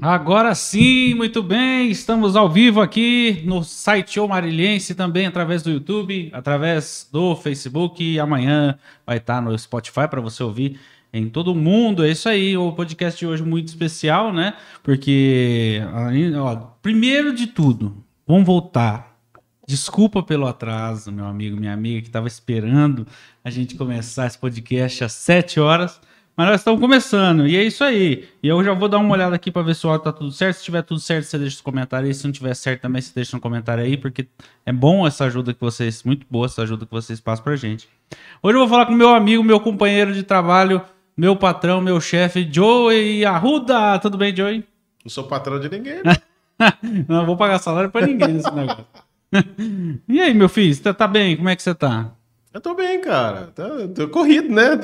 Agora sim, muito bem, estamos ao vivo aqui no site O Marilhense, também através do YouTube, através do Facebook e amanhã vai estar no Spotify para você ouvir em todo mundo. É isso aí, o podcast de hoje muito especial, né? Porque, ó, primeiro de tudo, vamos voltar. Desculpa pelo atraso, meu amigo, minha amiga, que estava esperando a gente começar esse podcast às 7 horas. Mas nós estamos começando, e é isso aí. E eu já vou dar uma olhada aqui para ver se o áudio tá tudo certo. Se tiver tudo certo, você deixa no comentário aí. Se não tiver certo também, você deixa no comentário aí, porque é bom essa ajuda que vocês, muito boa essa ajuda que vocês passam pra gente. Hoje eu vou falar com meu amigo, meu companheiro de trabalho, meu patrão, meu chefe, Joey Arruda. Tudo bem, Joey? Não sou patrão de ninguém. Né? não vou pagar salário para ninguém nesse negócio. e aí, meu filho, você tá bem? Como é que você tá? Eu tô bem, cara. Tô, tô corrido, né?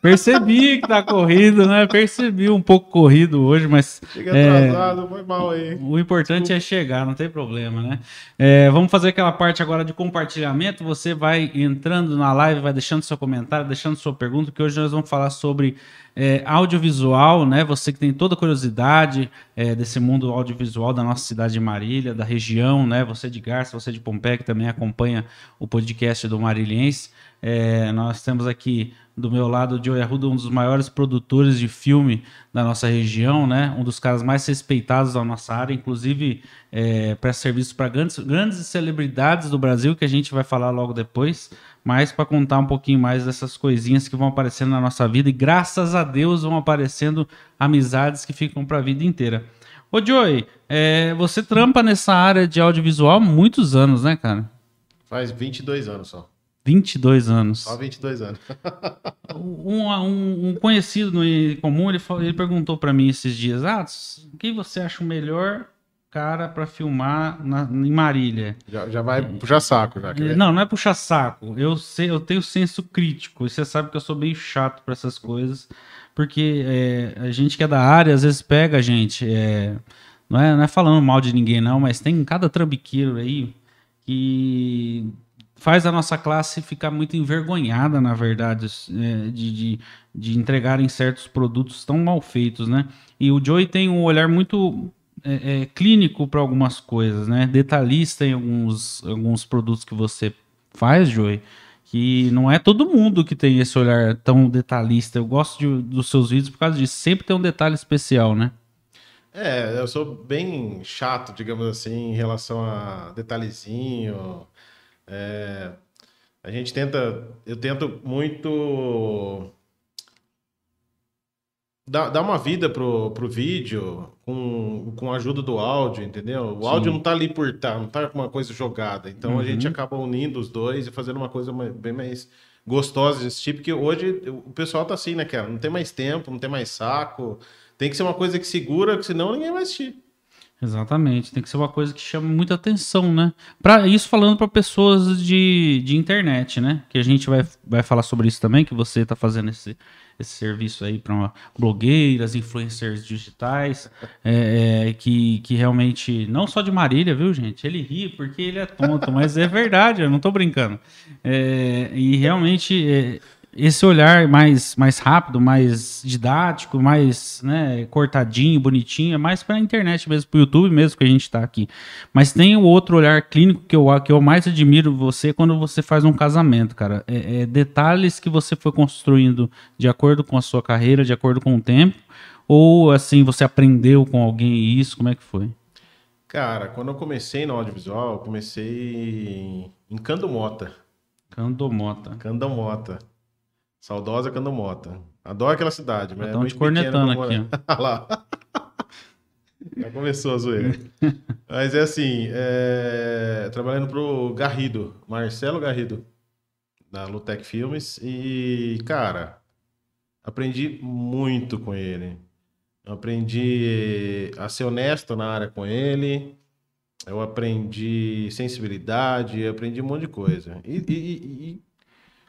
Percebi que tá corrido, né? Percebi um pouco corrido hoje, mas. Cheguei atrasado, é, foi mal aí. O importante Desculpa. é chegar, não tem problema, né? É, vamos fazer aquela parte agora de compartilhamento. Você vai entrando na live, vai deixando seu comentário, deixando sua pergunta, que hoje nós vamos falar sobre é, audiovisual, né? Você que tem toda a curiosidade é, desse mundo audiovisual da nossa cidade de Marília, da região, né? Você de Garça, você de Pompeia, que também acompanha o podcast do Marilhense. É, nós temos aqui do meu lado o Joey Arruda, um dos maiores produtores de filme da nossa região, né? Um dos caras mais respeitados da nossa área, inclusive é, presta serviço para grandes, grandes celebridades do Brasil, que a gente vai falar logo depois, mas para contar um pouquinho mais dessas coisinhas que vão aparecendo na nossa vida e graças a Deus vão aparecendo amizades que ficam para a vida inteira. Ô Joey, é, você trampa nessa área de audiovisual há muitos anos, né, cara? Faz 22 anos só. 22 anos. Só 22 anos. um, um, um, conhecido no comum, ele, falou, ele perguntou para mim esses dias, ah, quem você acha o melhor cara para filmar na, em Marília? Já, já vai puxar saco. Já, não, não é puxar saco. Eu, sei, eu tenho senso crítico. E você sabe que eu sou bem chato para essas coisas. Porque é, a gente que é da área, às vezes pega a gente... É, não, é, não é falando mal de ninguém, não, mas tem cada trambiqueiro aí que faz a nossa classe ficar muito envergonhada, na verdade, é, de, de, de, entregarem certos produtos tão mal feitos, né? E o Joey tem um olhar muito é, é, clínico para algumas coisas, né? Detalhista em alguns, alguns produtos que você faz, Joey, que não é todo mundo que tem esse olhar tão detalhista. Eu gosto de, dos seus vídeos por causa disso. Sempre tem um detalhe especial, né? É, eu sou bem chato, digamos assim, em relação a detalhezinho, é, a gente tenta, eu tento muito dar, dar uma vida pro, pro vídeo com, com a ajuda do áudio, entendeu? O Sim. áudio não tá ali por tá, não tá com uma coisa jogada. Então uhum. a gente uhum. acaba unindo os dois e fazendo uma coisa bem mais gostosa desse tipo, que hoje o pessoal tá assim, né, cara? Não tem mais tempo, não tem mais saco. Tem que ser uma coisa que segura, que senão ninguém vai assistir. Exatamente, tem que ser uma coisa que chama muita atenção, né? Para isso falando para pessoas de, de internet, né? Que a gente vai, vai falar sobre isso também, que você está fazendo esse, esse serviço aí para blogueiras, influencers digitais, é, é, que, que realmente, não só de Marília, viu, gente? Ele ri porque ele é tonto, mas é verdade, eu não estou brincando. É, e realmente é, esse olhar mais, mais rápido, mais didático, mais né, cortadinho, bonitinho, é mais para a internet mesmo, para o YouTube mesmo que a gente está aqui. Mas tem o outro olhar clínico que eu, que eu mais admiro você quando você faz um casamento, cara. É, é detalhes que você foi construindo de acordo com a sua carreira, de acordo com o tempo, ou assim, você aprendeu com alguém isso? Como é que foi? Cara, quando eu comecei no audiovisual, eu comecei em Candomota. Candomota. Candomota. Saudosa Candomota. Adoro aquela cidade, mas Estão é te cornetando aqui. Olha lá. Já começou a zoeira. mas é assim, é... trabalhando pro Garrido, Marcelo Garrido, da Lutec Filmes. E, cara, aprendi muito com ele. aprendi a ser honesto na área com ele. Eu aprendi sensibilidade, aprendi um monte de coisa. E, e, e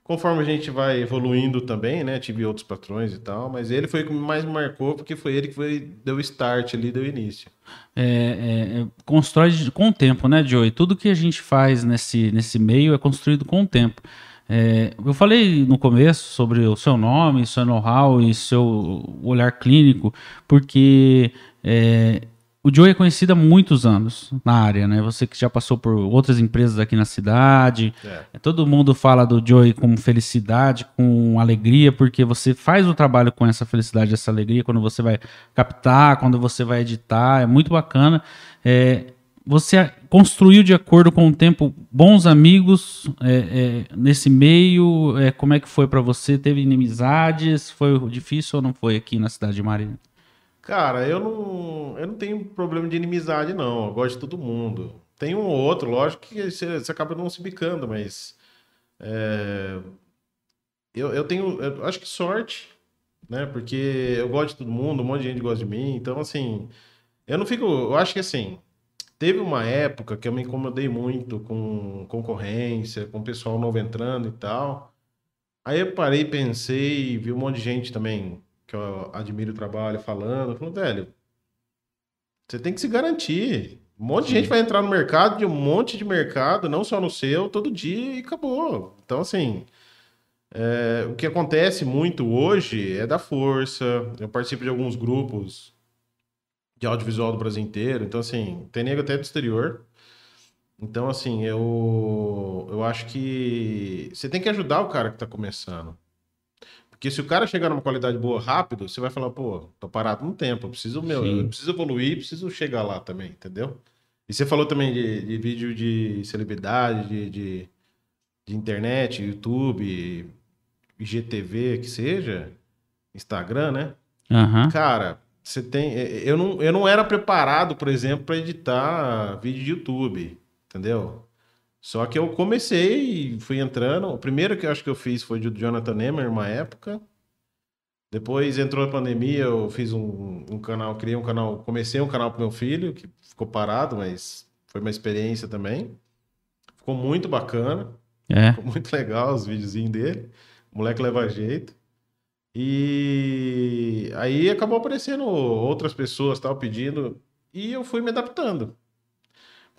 Conforme a gente vai evoluindo também, né? Tive outros patrões e tal, mas ele foi o que mais me marcou, porque foi ele que foi, deu start ali, deu início. É, é, é, constrói com o tempo, né, Joey? Tudo que a gente faz nesse, nesse meio é construído com o tempo. É, eu falei no começo sobre o seu nome, seu know-how e seu olhar clínico, porque é, o Joey é conhecido há muitos anos na área, né? Você que já passou por outras empresas aqui na cidade. É. Todo mundo fala do Joey com felicidade, com alegria, porque você faz o trabalho com essa felicidade, essa alegria, quando você vai captar, quando você vai editar. É muito bacana. É, você construiu de acordo com o tempo bons amigos é, é, nesse meio? É, como é que foi para você? Teve inimizades? Foi difícil ou não foi aqui na cidade de Marília? Cara, eu não, eu não tenho problema de inimizade, não. Eu gosto de todo mundo. Tem um ou outro, lógico que você, você acaba não se bicando, mas. É, eu, eu tenho, eu acho que sorte, né? Porque eu gosto de todo mundo, um monte de gente gosta de mim. Então, assim, eu não fico. Eu acho que assim. Teve uma época que eu me incomodei muito com concorrência, com pessoal novo entrando e tal. Aí eu parei, pensei, vi um monte de gente também que eu admiro o trabalho, falando, falando, velho, você tem que se garantir. Um monte de gente vai entrar no mercado, de um monte de mercado, não só no seu, todo dia e acabou. Então, assim, é, o que acontece muito hoje é da força. Eu participo de alguns grupos de audiovisual do Brasil inteiro. Então, assim, tem nego até do exterior. Então, assim, eu, eu acho que você tem que ajudar o cara que está começando. Porque se o cara chegar numa qualidade boa rápido, você vai falar, pô, tô parado no tempo, eu preciso, meu, eu preciso evoluir, preciso chegar lá também, entendeu? E você falou também de, de vídeo de celebridade, de, de, de, internet, YouTube, IGTV, que seja, Instagram, né? Uhum. Cara, você tem. Eu não, eu não era preparado, por exemplo, para editar vídeo de YouTube, entendeu? Só que eu comecei e fui entrando. O primeiro que eu acho que eu fiz foi do Jonathan Nemer, uma época. Depois entrou a pandemia, eu fiz um, um canal, criei um canal, comecei um canal pro meu filho, que ficou parado, mas foi uma experiência também. Ficou muito bacana. É. Ficou muito legal os videozinhos dele. O moleque leva jeito. E aí acabou aparecendo outras pessoas tal pedindo e eu fui me adaptando.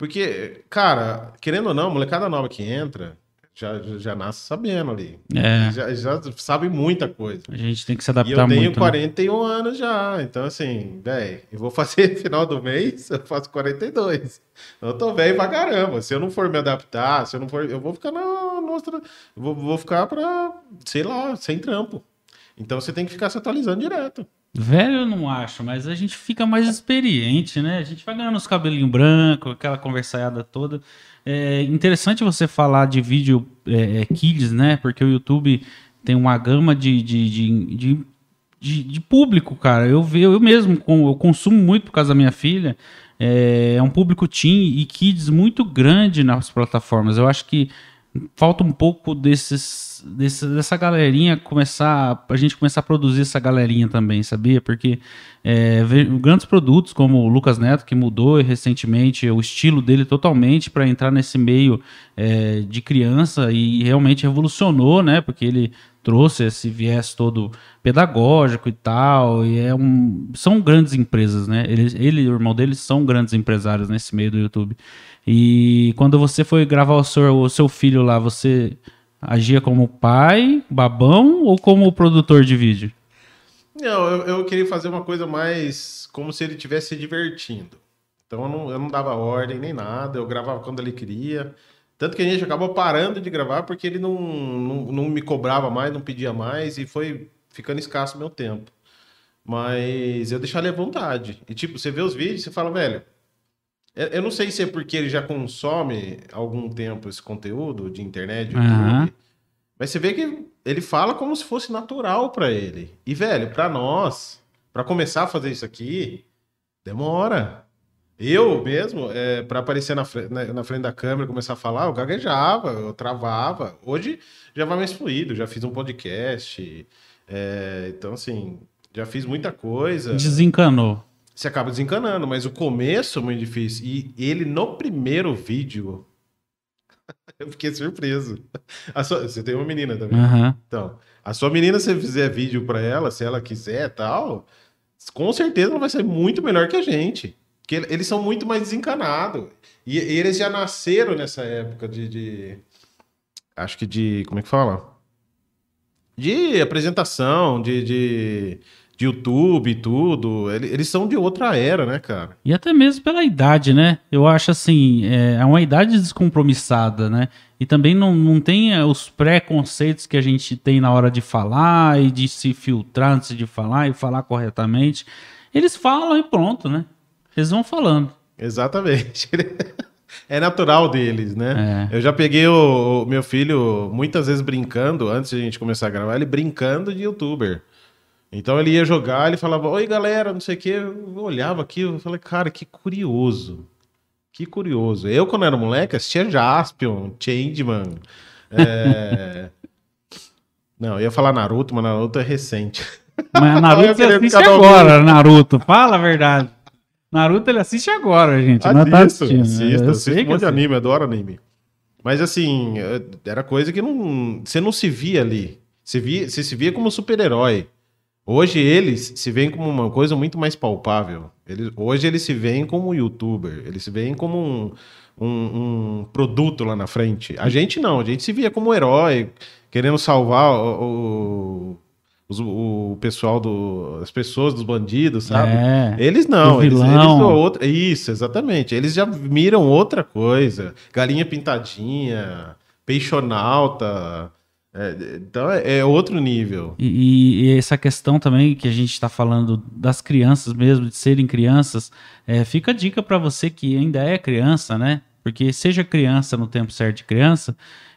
Porque, cara, querendo ou não, molecada nova que entra já, já nasce sabendo ali. É. Já, já sabe muita coisa. A gente tem que se adaptar muito. Eu tenho muito, 41 né? anos já. Então, assim, velho, eu vou fazer final do mês, eu faço 42. Eu tô velho pra caramba. Se eu não for me adaptar, se eu não for. Eu vou ficar na nossa. Vou, vou ficar pra, sei lá, sem trampo. Então você tem que ficar se atualizando direto. Velho eu não acho, mas a gente fica mais experiente, né? A gente vai ganhando os cabelinhos brancos, aquela conversaiada toda. É interessante você falar de vídeo é, é, kids, né? Porque o YouTube tem uma gama de, de, de, de, de, de público, cara. Eu, eu mesmo eu consumo muito por causa da minha filha. É, é um público teen e kids muito grande nas plataformas. Eu acho que falta um pouco desses, desse, dessa galerinha começar, a gente começar a produzir essa galerinha também, sabia? Porque é, grandes produtos como o Lucas Neto, que mudou recentemente o estilo dele totalmente para entrar nesse meio é, de criança e realmente revolucionou, né? Porque ele trouxe esse viés todo pedagógico e tal, e é um, são grandes empresas, né? Ele, ele e o irmão dele são grandes empresários nesse meio do YouTube. E quando você foi gravar o seu, o seu filho lá, você agia como pai, babão ou como produtor de vídeo? Não, eu, eu queria fazer uma coisa mais como se ele estivesse se divertindo. Então eu não, eu não dava ordem nem nada, eu gravava quando ele queria. Tanto que a gente acabou parando de gravar porque ele não, não, não me cobrava mais, não pedia mais e foi ficando escasso meu tempo. Mas eu deixava ele à vontade. E tipo, você vê os vídeos e fala, velho, eu não sei se é porque ele já consome algum tempo esse conteúdo de internet, YouTube, uhum. mas você vê que ele fala como se fosse natural para ele. E, velho, para nós, para começar a fazer isso aqui, demora. Eu mesmo, é, para aparecer na, na, na, frente da câmera, começar a falar, eu gaguejava, eu travava. Hoje já vai mais fluido, já fiz um podcast. É, então, assim, já fiz muita coisa. Desencanou. Você acaba desencanando, mas o começo é muito difícil. E ele, no primeiro vídeo, eu fiquei surpreso. Sua, você tem uma menina também. Uhum. Então, a sua menina, se você fizer vídeo para ela, se ela quiser tal, com certeza ela vai ser muito melhor que a gente. Porque eles são muito mais desencanados. E, e eles já nasceram nessa época de, de... acho que de, como é que fala? De apresentação, de, de, de YouTube e tudo. Eles, são de outra era, né, cara? E até mesmo pela idade, né? Eu acho assim, é, é uma idade descompromissada, né? E também não, não tem é, os preconceitos que a gente tem na hora de falar e de se filtrar antes de falar e falar corretamente. Eles falam e pronto, né? Eles vão falando. Exatamente. é natural deles, né? É. Eu já peguei o, o, meu filho muitas vezes brincando, antes de a gente começar a gravar, ele brincando de youtuber. Então ele ia jogar, ele falava, oi galera, não sei o que. Eu olhava aqui, eu falei, cara, que curioso. Que curioso. Eu, quando era moleque, assistia Jaspion, Changeman. É... não, eu ia falar Naruto, mas Naruto é recente. Mas Naruto você assiste agora, Naruto. Fala a verdade. Naruto ele assiste agora, gente. Assisto, não tá assistindo. Assisto, assisto um monte de anime, adoro anime. Mas assim, era coisa que não, você não se via ali. Você, via, você se via como super-herói. Hoje eles se veem como uma coisa muito mais palpável. Eles, hoje eles se veem como youtuber, eles se veem como um, um, um, produto lá na frente. A gente não, a gente se via como herói, querendo salvar o, o, o pessoal do. as pessoas dos bandidos, sabe? É, eles não, eles, eles outra, Isso, exatamente. Eles já miram outra coisa. Galinha pintadinha, peixonauta. É, então é, é, outro nível. E, e, essa questão também que a gente está falando das crianças mesmo, de serem crianças, é, fica a dica para você que ainda é criança, né? Porque seja criança no tempo certo de criança,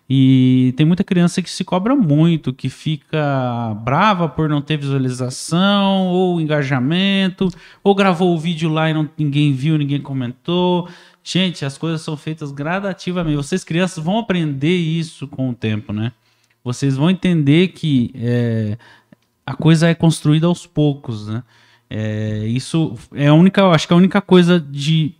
e tem muita criança que se cobra muito, que fica brava por não ter visualização ou engajamento, ou gravou o vídeo lá e não, ninguém viu, ninguém comentou. Gente, as coisas são feitas gradativamente. Vocês crianças vão aprender isso com o tempo, né? Vocês vão entender que é, a coisa é construída aos poucos, né? É, isso é a única, acho que é a única coisa de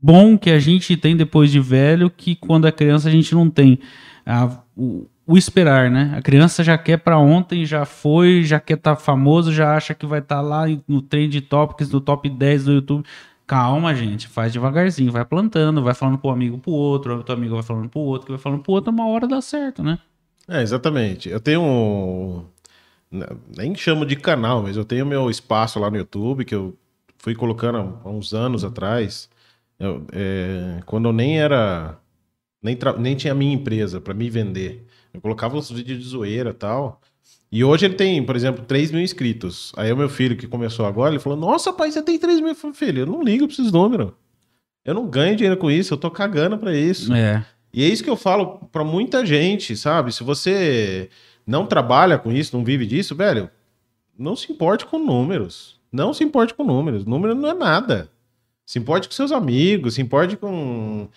bom que a gente tem depois de velho que quando é criança a gente não tem. A, o, o, esperar, né? A criança já quer para ontem, já foi, já quer estar tá famoso, já acha que vai estar tá lá no Trend Topics, no top 10 do YouTube. Calma, gente, faz devagarzinho, vai plantando, vai falando pro amigo pro outro, o teu amigo vai falando pro outro, que vai falando pro outro, uma hora dá certo, né? É, exatamente. Eu tenho um. Nem chamo de canal, mas eu tenho meu espaço lá no YouTube que eu fui colocando há uns anos atrás. Eu, é, quando eu nem era. Nem, nem tinha minha empresa para me vender. Eu colocava os vídeos de zoeira e tal. E hoje ele tem, por exemplo, 3 mil inscritos. Aí o meu filho, que começou agora, ele falou: Nossa, pai, você tem 3 mil. Eu falei, filho, eu não ligo pra esses números. Eu não ganho dinheiro com isso, eu tô cagando pra isso. É. E é isso que eu falo para muita gente, sabe? Se você não trabalha com isso, não vive disso, velho, não se importe com números. Não se importe com números. Número não é nada. Se importe com seus amigos, se importe com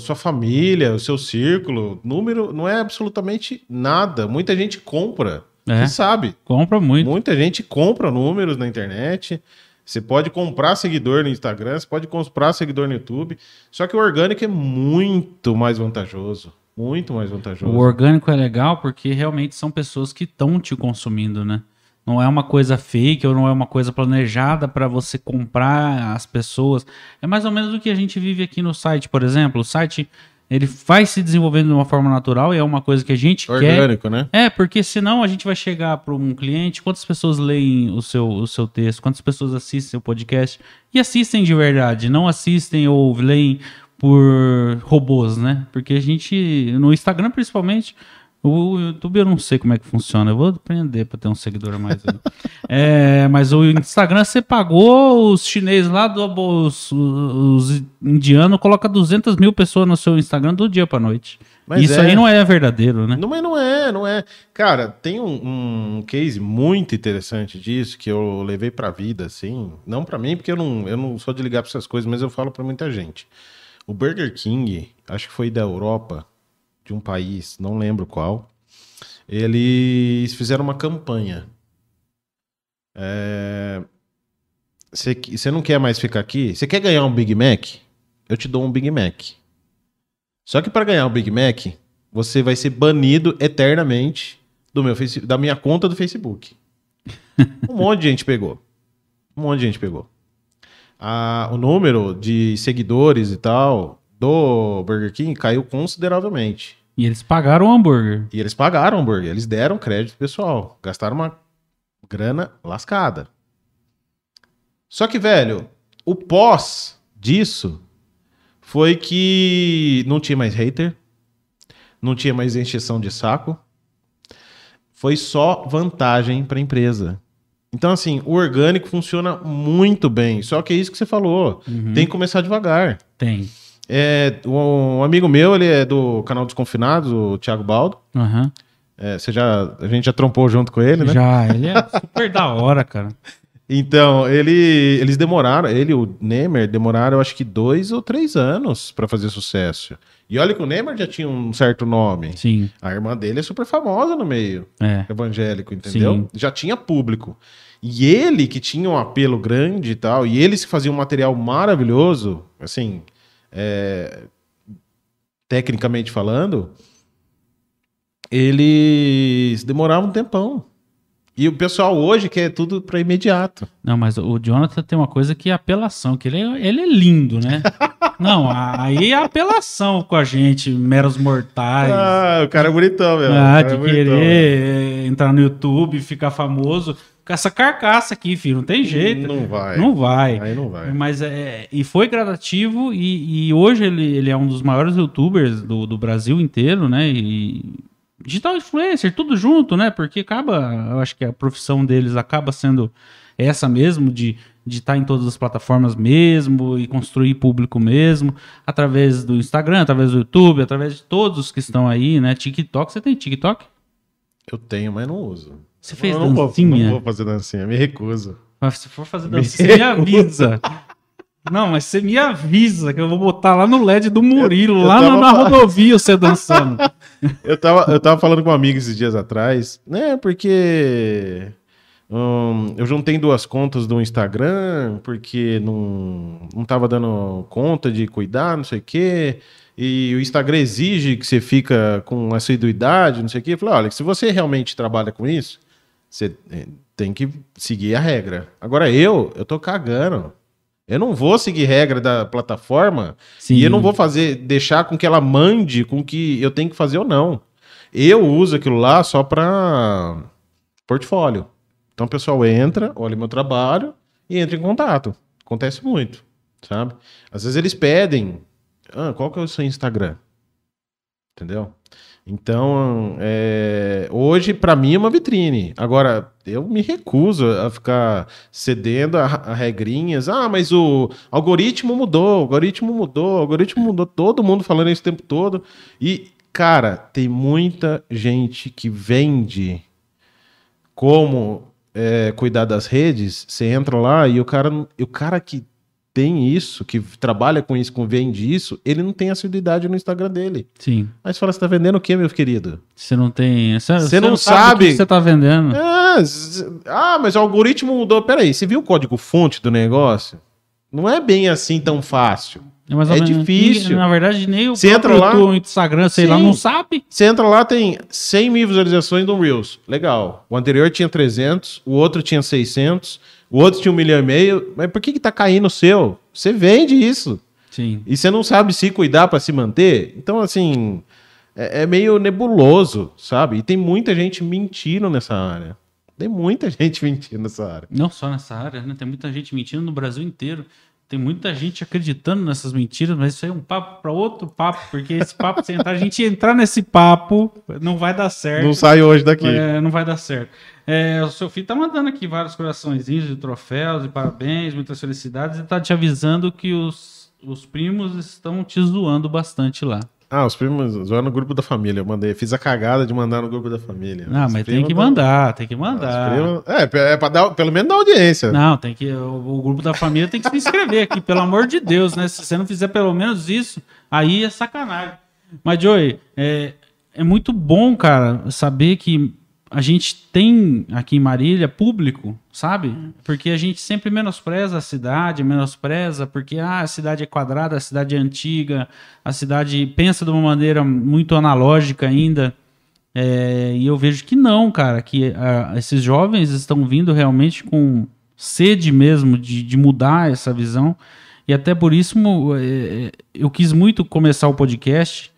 sua família, o seu círculo. Número não é absolutamente nada. Muita gente compra. É, você sabe. Compra muito. Muita gente compra números na internet. Você pode comprar seguidor no Instagram, você pode comprar seguidor no YouTube. Só que o orgânico é muito mais vantajoso. Muito mais vantajoso. O orgânico é legal porque realmente são pessoas que estão te consumindo, né? Não é uma coisa fake ou não é uma coisa planejada para você comprar as pessoas. É mais ou menos o que a gente vive aqui no site, por exemplo. O site ele vai se desenvolvendo de uma forma natural e é uma coisa que a gente Orgânico, quer. né? É, porque senão a gente vai chegar para um cliente, quantas pessoas leem o seu, o seu texto, quantas pessoas assistem o podcast e assistem de verdade, não assistem ou leem por robôs, né? Porque a gente, no Instagram principalmente, o YouTube eu não sei como é que funciona. Eu vou aprender para ter um seguidor a mais. é, mas o Instagram você pagou os chineses lá, do, os, os indianos, coloca 200 mil pessoas no seu Instagram do dia para noite. Mas Isso é. aí não é verdadeiro, né? Não, mas não é, não é. Cara, tem um, um case muito interessante disso que eu levei para vida, assim. Não para mim, porque eu não, eu não sou de ligar para essas coisas, mas eu falo para muita gente. O Burger King, acho que foi da Europa, de um país, não lembro qual, eles fizeram uma campanha. Você é, não quer mais ficar aqui? Você quer ganhar um Big Mac? Eu te dou um Big Mac. Só que para ganhar um Big Mac, você vai ser banido eternamente do meu da minha conta do Facebook. Um monte de gente pegou. Um monte de gente pegou. Ah, o número de seguidores e tal do Burger King caiu consideravelmente. E eles pagaram o hambúrguer. E eles pagaram o hambúrguer, eles deram crédito pessoal, gastaram uma grana lascada. Só que, velho, o pós disso foi que não tinha mais hater, não tinha mais encheção de saco, foi só vantagem para a empresa. Então, assim, o orgânico funciona muito bem. Só que é isso que você falou. Uhum. Tem que começar devagar. Tem. É, um amigo meu, ele é do canal Desconfinados, o Thiago Baldo. Aham. É, você já, a gente já trompou junto com ele, né? Já, ele é super da hora, cara. Então, ele, eles demoraram, ele e o Neymar demoraram, eu acho que dois ou três anos para fazer sucesso. E olha que o Neymar já tinha um certo nome. Sim, A irmã dele é super famosa no meio é. evangélico, entendeu? Sim. Já tinha público. E ele, que tinha um apelo grande e tal, e eles que faziam um material maravilhoso, assim, é, tecnicamente falando, eles demoravam um tempão. E o pessoal hoje quer tudo para imediato. Não, mas o Jonathan tem uma coisa que é apelação, que ele é, ele é lindo, né? Não, aí é apelação com a gente, meros mortais. Ah, o cara é bonitão, meu. Ah, cara de é querer entrar no YouTube, ficar famoso. Com essa carcaça aqui, filho, não tem jeito. Não vai. Não vai. Aí não vai. Mas é. E foi gradativo, e, e hoje ele, ele é um dos maiores youtubers do, do Brasil inteiro, né? E digital influencer, tudo junto, né? Porque acaba, eu acho que a profissão deles acaba sendo essa mesmo, de de estar em todas as plataformas mesmo e construir público mesmo, através do Instagram, através do YouTube, através de todos que estão aí, né? TikTok, você tem TikTok? Eu tenho, mas não uso. Você fez eu não vou, dancinha? não vou fazer dancinha, me recuso. Mas se for fazer dança, você me avisa. Não, mas você me avisa que eu vou botar lá no LED do Murilo, Eu- eu lá tava na, rodovia você dançando. Eu tava, eu tava falando com um amigo esses dias atrás, né? Porque hum, eu juntei duas contas do Instagram, porque não, não tava dando conta de cuidar, não sei o quê. E o Instagram exige que você fica com assiduidade, não sei o quê. Eu falei, olha, se você realmente trabalha com isso, você eh, tem que seguir a regra. Agora eu, eu tô cagando. Eu não vou seguir regra da plataforma Sim. e eu não vou fazer, deixar com que ela mande com que eu tenho que fazer ou não. Eu uso aquilo lá só para portfólio. Então o pessoal entra, olha meu trabalho e entra em contato. Acontece muito, sabe? Às vezes eles pedem, ah, qual que é o seu Instagram? Entendeu? Então, é, hoje para mim é uma vitrine. Agora, eu me recuso a ficar cedendo a, a regrinhas. Ah, mas o algoritmo mudou, o algoritmo mudou, o algoritmo mudou. Todo mundo falando isso o tempo todo. E, cara, tem muita gente que vende como é, cuidar das redes. Você entra lá e o cara, o cara que tem isso, que trabalha com isso, que vende isso, ele não tem assiduidade no Instagram dele. Sim. Aí você fala, você tá vendendo o quê, meu querido? Você não tem. Você, Você não o sabe- que você tá vendendo. Ah, z- ah, mas o algoritmo mudou. Peraí, você viu o código fonte do negócio? Não é bem assim tão fácil. é menos. difícil. Na verdade, nem o Você entra lá- YouTube, Instagram, sei lá, Sim. não sabe. Você entra lá, tem 100 mil visualizações do Reels. Legal. O anterior tinha 300, o outro tinha 600, o outro tinha um milhão e meio. Mas por que que tá caindo o seu? Você vende isso. Sim. E você não sabe se cuidar para se manter. Então, assim, é, é meio nebuloso, sabe? E tem muita gente mentindo nessa área. Tem muita gente mentindo nessa área. Não só nessa área, né? Tem muita gente mentindo no Brasil inteiro. Tem muita gente acreditando nessas mentiras, mas isso aí é um papo para outro papo, porque esse papo, se entrar, a gente entrar nesse papo, não vai dar certo. Não sai hoje daqui. É, não vai dar certo. É, o seu filho tá mandando aqui vários coraçõezinhos de troféus e parabéns, muitas felicidades, e tá te avisando que os, os primos estão te zoando bastante lá. Ah, os primos zoando no grupo da família. Eu mandei, fiz a cagada de mandar no grupo da família. Ah, Os mas tem que mandar, tem que os mandar. primos- É, é pra dar, pelo menos dar audiência. Não, tem que. O, o grupo da família tem que se inscrever aqui, pelo amor de Deus, né? Se você não fizer pelo menos isso, aí é sacanagem. Mas, Joey, é, é muito bom, cara, saber que a gente tem aqui em Marília público, sabe? Porque a gente sempre menospreza a cidade, menospreza, porque ah, a cidade é quadrada, a cidade é antiga, a cidade pensa de uma maneira muito analógica ainda. É, e eu vejo que não, cara, que ah, esses jovens estão vindo realmente com sede mesmo de, de mudar essa visão. E até por isso mo- é, eu quis muito começar o podcast,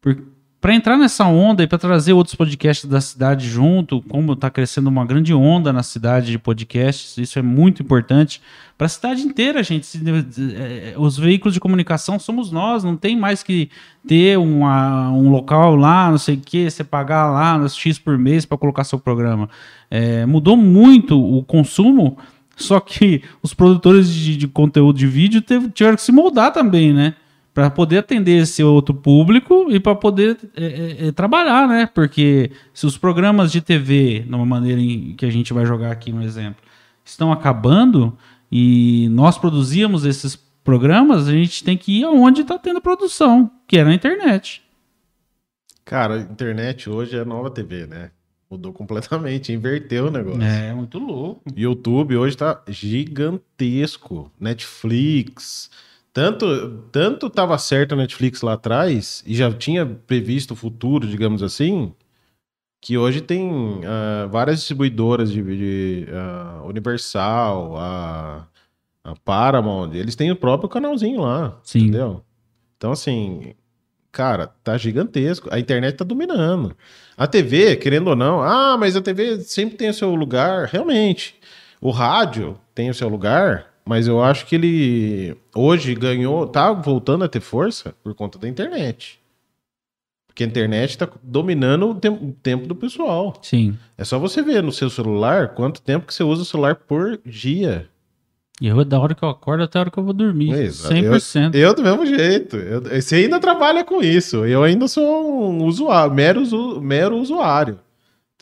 por- para entrar nessa onda e para trazer outros podcasts da cidade junto, como está crescendo uma grande onda na cidade de podcasts, isso é muito importante para a cidade inteira, gente. É, os veículos de comunicação somos nós, não tem mais que ter uma, um local lá, não sei o que, você pagar lá X por mês para colocar seu programa. É, mudou muito o consumo, só que os produtores de, de conteúdo de vídeo teve, tiveram que se moldar também, né? Para poder atender esse outro público e para poder é, é, é, trabalhar, né? Porque se os programas de TV, numa maneira em que a gente vai jogar aqui um exemplo, estão acabando e nós produzíamos esses programas, a gente tem que ir aonde está tendo produção, que é na internet. Cara, a internet hoje é a nova TV, né? Mudou completamente, inverteu o negócio. É, muito louco. YouTube hoje tá gigantesco. Netflix, tanto tanto estava certo a Netflix lá atrás e já tinha previsto o futuro, digamos assim, que hoje tem uh, várias distribuidoras de, de uh, Universal, a, a, Paramount, eles têm o próprio canalzinho lá, Sim. entendeu? Então assim, cara, tá gigantesco. A internet tá dominando. A TV, querendo ou não, ah, mas a TV sempre tem o seu lugar, realmente. O rádio tem o seu lugar, mas eu acho que ele hoje ganhou, tá voltando a ter força por conta da internet. Porque a internet está dominando o tempo, tempo, do pessoal. Sim. É só você ver no seu celular quanto tempo que você usa o celular por dia. E eu, da hora que eu acordo até a hora que eu vou dormir. Exato. 100%. Eu, eu do mesmo jeito. Eu, você ainda trabalha com isso. Eu ainda sou um usuário, mero, mero usuário.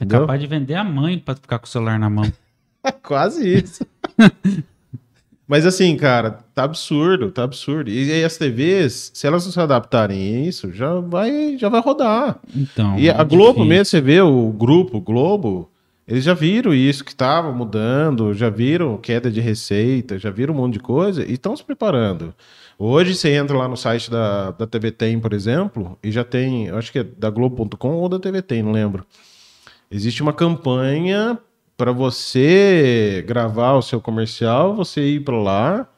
É capaz de vender a mãe para ficar com o celular na mão. Quase isso. Mas assim, cara, tá absurdo, tá absurdo. E aí as TVs, se elas não se adaptarem a isso, já vai, já vai rodar. Então. E a Globo mesmo, você vê o grupo Globo, eles já viram isso que estava mudando, já viram queda de receita, já viram um monte de coisa e estão se preparando. Hoje você entra lá no site da, da TV Tem, por exemplo, e já tem, acho que é da Globo.com ou da TV Tem, não lembro. Existe uma campanha para você gravar o seu comercial, você ir para lá,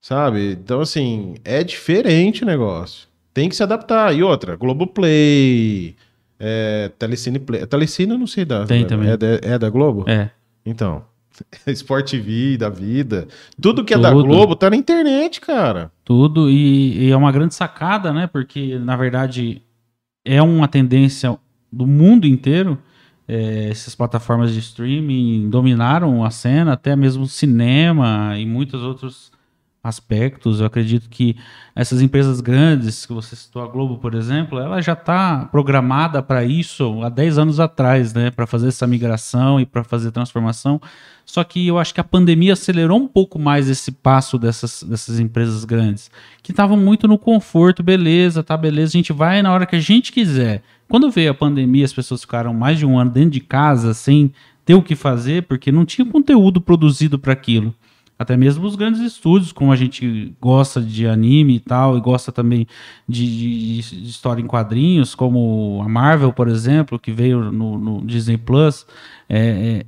sabe? Então, assim, é diferente o negócio. Tem que se adaptar. E outra, Globoplay, é, Telecine Play. Telecine eu não sei da. Tem também. É, da, é da Globo? É. Então. Sport TV da vida. Tudo que é Tudo. da Globo tá na internet, cara. Tudo. E, e é uma grande sacada, né? Porque, na verdade, é uma tendência do mundo inteiro é, essas plataformas de streaming dominaram a cena, até mesmo cinema e muitos outros aspectos. Eu acredito que essas empresas grandes, que você citou a Globo, por exemplo, ela já está programada para isso há 10 anos atrás, né? Para fazer essa migração e para fazer transformação. Só que eu acho que a pandemia acelerou um pouco mais esse passo dessas, dessas empresas grandes, que estavam muito no conforto, beleza, tá, beleza, a gente vai na hora que a gente quiser. Quando veio a pandemia, as pessoas ficaram mais de um ano dentro de casa sem ter o que fazer, porque não tinha conteúdo produzido para aquilo. Até mesmo os grandes estúdios, como a gente gosta de anime e tal, e gosta também de, de, de história em quadrinhos, como a Marvel, por exemplo, que veio no, no Disney Plus, é, é,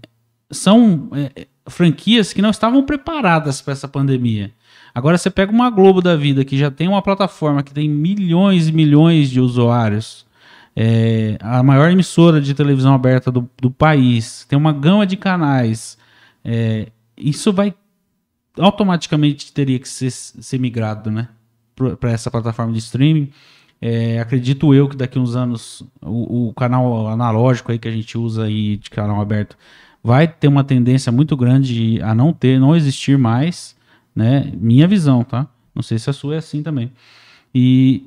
são é, franquias que não estavam preparadas para essa pandemia. Agora você pega uma Globo da vida que já tem uma plataforma que tem milhões e milhões de usuários, é, a maior emissora de televisão aberta do, do país, tem uma gama de canais. É, isso vai automaticamente teria que ser, ser migrado, né, para essa plataforma de streaming. É, acredito eu que daqui uns anos o, o, canal analógico aí que a gente usa aí de canal aberto vai ter uma tendência muito grande a não ter, não existir mais, né? Minha visão, tá? Não sei se a sua é assim também. E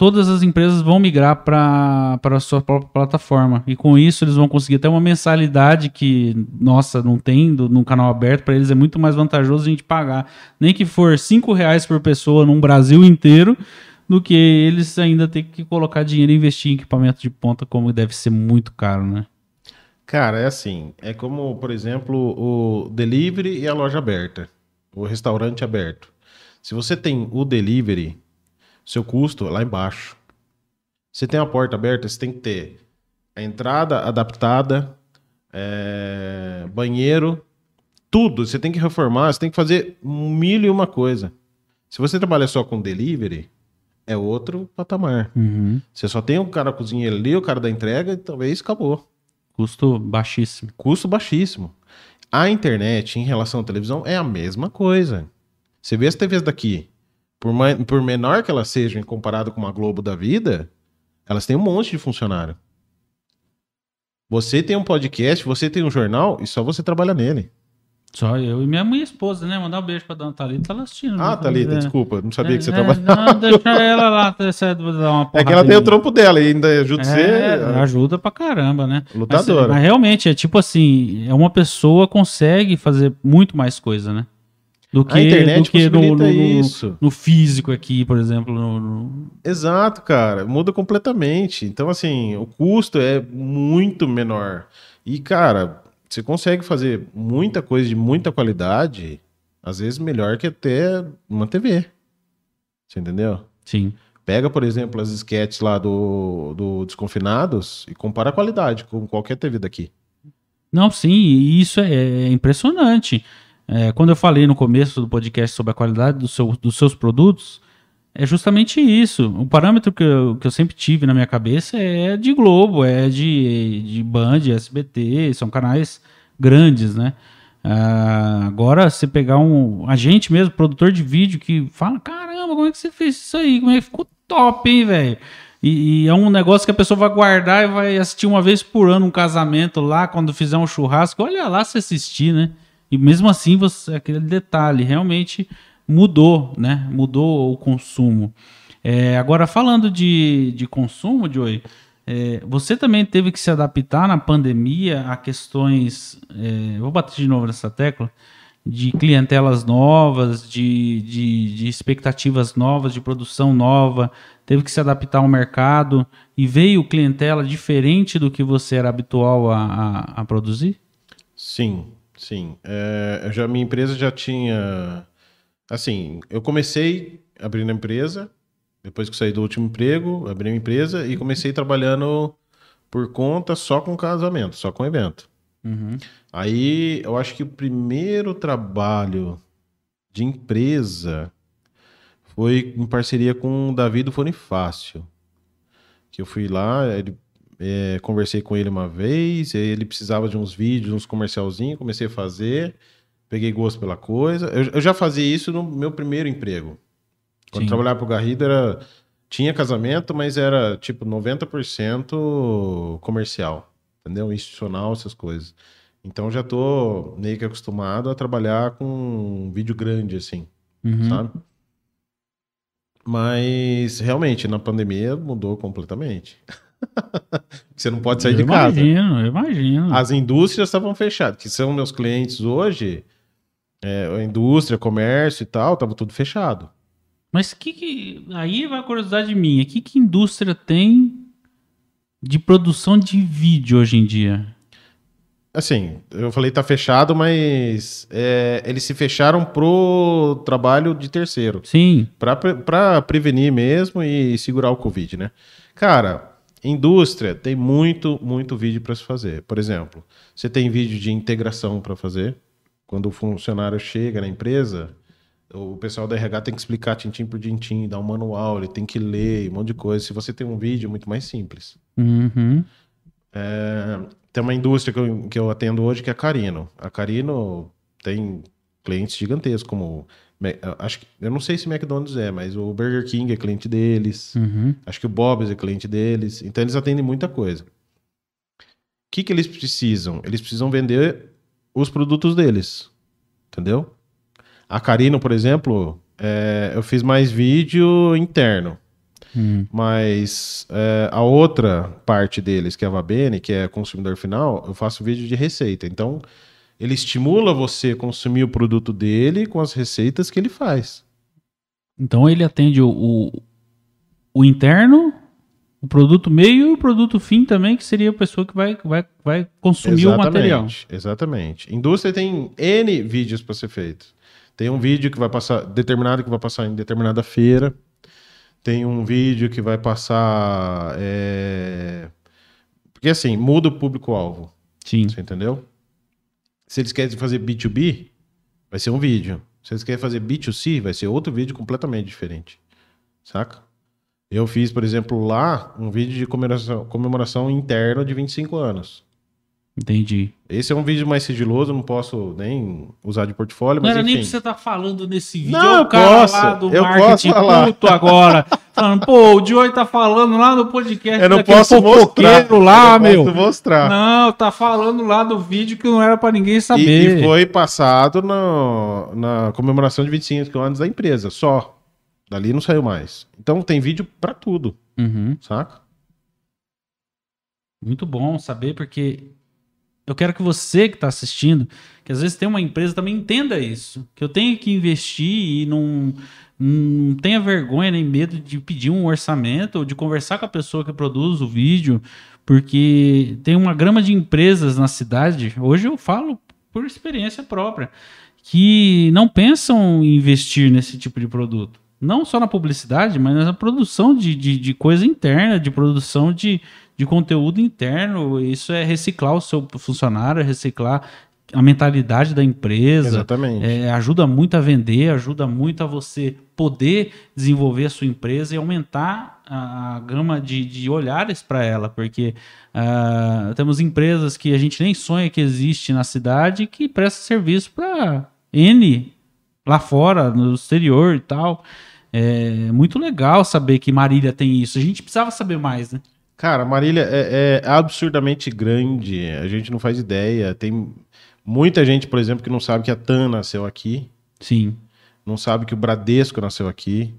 todas as empresas vão migrar para a sua própria plataforma. E com isso eles vão conseguir até uma mensalidade que, nossa, não tem do, no canal aberto, para eles é muito mais vantajoso a gente pagar. Nem que for cinco reais por pessoa num Brasil inteiro, do que eles ainda ter que colocar dinheiro e investir em equipamento de ponta, como deve ser muito caro, né? Cara, é assim. É como, por exemplo, o delivery e a loja aberta. O restaurante aberto. Se você tem o delivery seu custo lá embaixo. Você tem a porta aberta, você tem que ter a entrada adaptada, é, banheiro, tudo. Você tem que reformar, você tem que fazer mil e uma coisa. Se você trabalha só com delivery, é outro patamar. Uhum. Você só tem o cara cozinheiro ali, o cara da entrega, e talvez acabou. Custo baixíssimo. Custo baixíssimo. A internet, em relação à televisão, é a mesma coisa. Você vê as TVs daqui, por, ma- por menor que elas sejam comparado com uma Globo da vida, elas têm um monte de funcionário. Você tem um podcast, você tem um jornal e só você trabalha nele. Só eu e minha mãe e esposa, né? Mandar um beijo pra dona Thalita, ela assistindo. Ah, né? Thalita, É. desculpa, não sabia que você É, trabalhava. Não, deixa ela lá, deixa dar uma É que ela tem o trampo dela e ainda ajuda É, você. ajuda pra caramba, né? Mas, Lutadora. mas realmente, é tipo assim, é uma pessoa consegue fazer muito mais coisa, né? Do que, a internet do que no, no- isso. no físico aqui, por exemplo. no- no- Exato, cara. Muda completamente. Então, assim, o custo é muito menor. E, cara, você consegue fazer muita coisa de muita qualidade, às vezes melhor que até uma TV. Você entendeu? Sim. Pega, por exemplo, as sketches lá do, do Desconfinados e compara a qualidade com qualquer TV daqui. Não, sim, isso é, é impressionante. É, quando eu falei no começo do podcast sobre a qualidade do seu- dos seus produtos, é justamente isso. O parâmetro que eu, que eu sempre tive na minha cabeça é de Globo, é de, de Band, SBT, são canais grandes, né? Ah, agora, você pegar um a gente mesmo, produtor de vídeo, que fala: caramba, como é que você fez isso aí? Como é que ficou top, hein, velho? E, e é um negócio que a pessoa vai guardar e vai assistir uma vez por ano um casamento lá, quando fizer um churrasco. Olha lá se assistir, né? E mesmo assim, você, aquele detalhe realmente mudou, né? Mudou o consumo. É, agora, falando de, de consumo, Joey, é, você também teve que se adaptar na pandemia a questões. é, vou bater de novo nessa tecla. De clientelas novas, de, de, de expectativas novas, de produção nova, teve que se adaptar ao mercado e veio clientela diferente do que você era habitual a, a, a produzir? Sim, sim. É, eu já, minha empresa já tinha. Assim, eu comecei abrindo a empresa, depois que eu saí do último emprego, abri uma empresa e comecei trabalhando por conta só com casamento, só com evento. Uhum. Aí eu acho que o primeiro trabalho de empresa foi em parceria com o Davi do Fone Fácil. Que eu fui lá, ele, é, conversei com ele uma vez, aí ele precisava de uns vídeos, uns comercialzinhos, comecei a fazer, peguei gosto pela coisa. Eu, eu já fazia isso no meu primeiro emprego. Quando Sim. eu trabalhava pro Garrido era tinha casamento, mas era tipo 90% comercial, entendeu? Institucional, essas coisas. Então já tô meio que acostumado a trabalhar com um vídeo grande assim, Uhum. sabe? Mas realmente na pandemia mudou completamente. Você não pode sair eu de casa. imagino, eu imagino. As indústrias estavam fechadas, que são meus clientes hoje, é, a indústria, comércio e tal, tava tudo fechado. Mas que, que aí vai a curiosidade minha, que que indústria tem de produção de vídeo hoje em dia? Assim, eu falei tá fechado, mas é, eles se fecharam pro trabalho de terceiro, Sim, pra prevenir mesmo e segurar o Covid, né? Cara, indústria tem muito, muito vídeo para se fazer. Por exemplo, você tem vídeo de integração para fazer. Quando o funcionário chega na empresa, o pessoal da RH tem que explicar tintim por tintim, dar um manual, ele tem que ler, um monte de coisa. Se você tem um vídeo, é muito mais simples. Uhum. Tem uma indústria que eu, que eu atendo hoje que é a Carino. A Carino tem clientes gigantescos, como. Acho que, eu não sei se McDonald's é, mas o Burger King é cliente deles. Uhum. Acho que o Bob's é cliente deles. Então eles atendem muita coisa. O que, que eles precisam? Eles precisam vender os produtos deles. Entendeu? A Carino, por exemplo, é, eu fiz mais vídeo interno. Uhum. Mas é, a outra parte deles, que é a Vabene, que é consumidor final, eu faço vídeo de receita. Então, ele estimula você a consumir o produto dele com as receitas que ele faz. Então ele atende o, o, o interno, o produto meio e o produto fim também, que seria a pessoa que vai, vai, vai consumir o material. Exatamente. Indústria tem N vídeos para ser feito. Tem um vídeo que vai passar, determinado que vai passar em determinada feira. Tem um vídeo que vai passar. é, Porque assim, muda o público-alvo. Sim. Você entendeu? Se eles querem fazer B2B, vai ser um vídeo. Se eles querem fazer B2C, vai ser outro vídeo completamente diferente. Saca? Eu fiz, por exemplo, lá um vídeo de comemoração, comemoração interna de 25 anos. Entendi. Esse é um vídeo mais sigiloso, não posso nem usar de portfólio, Não mas era nem enfim. pra você estar falando nesse vídeo. Não, eu o cara posso, lá do eu marketing posso falar. puto agora. Falando, pô, o Joey tá falando lá no podcast Eu não posso mostrar. lá, eu meu. Posso mostrar. Não, tá falando lá do vídeo que não era pra ninguém E, saber. e foi passado no- na comemoração de 25 anos da empresa, só. Dali não saiu mais. Então tem vídeo pra tudo, Uhum. saca? Muito bom saber, porque eu quero que você que está assistindo, que às vezes tem uma empresa, também entenda isso. Que eu tenho que investir e não, não tenha vergonha nem medo de pedir um orçamento ou de conversar com a pessoa que produz o vídeo, porque tem uma grama de empresas na cidade, hoje eu falo por experiência própria, que não pensam em investir nesse tipo de produto. Não só na publicidade, mas na produção de, de, de coisa interna, de produção de, de conteúdo interno. Isso é reciclar o seu funcionário, é reciclar a mentalidade da empresa. Exatamente. É, ajuda muito a vender, ajuda muito a você poder desenvolver a sua empresa e aumentar a, a gama de, de olhares para ela, porque ah, temos empresas que a gente nem sonha que existe na cidade que prestam serviço para N lá fora, no exterior e tal. É muito legal saber que Marília tem isso. A gente precisava saber mais, né? Cara, Marília é, é absurdamente grande. A gente não faz ideia. Tem muita gente, por exemplo, que não sabe que a TAM nasceu aqui. Sim. Não sabe que o Bradesco nasceu aqui.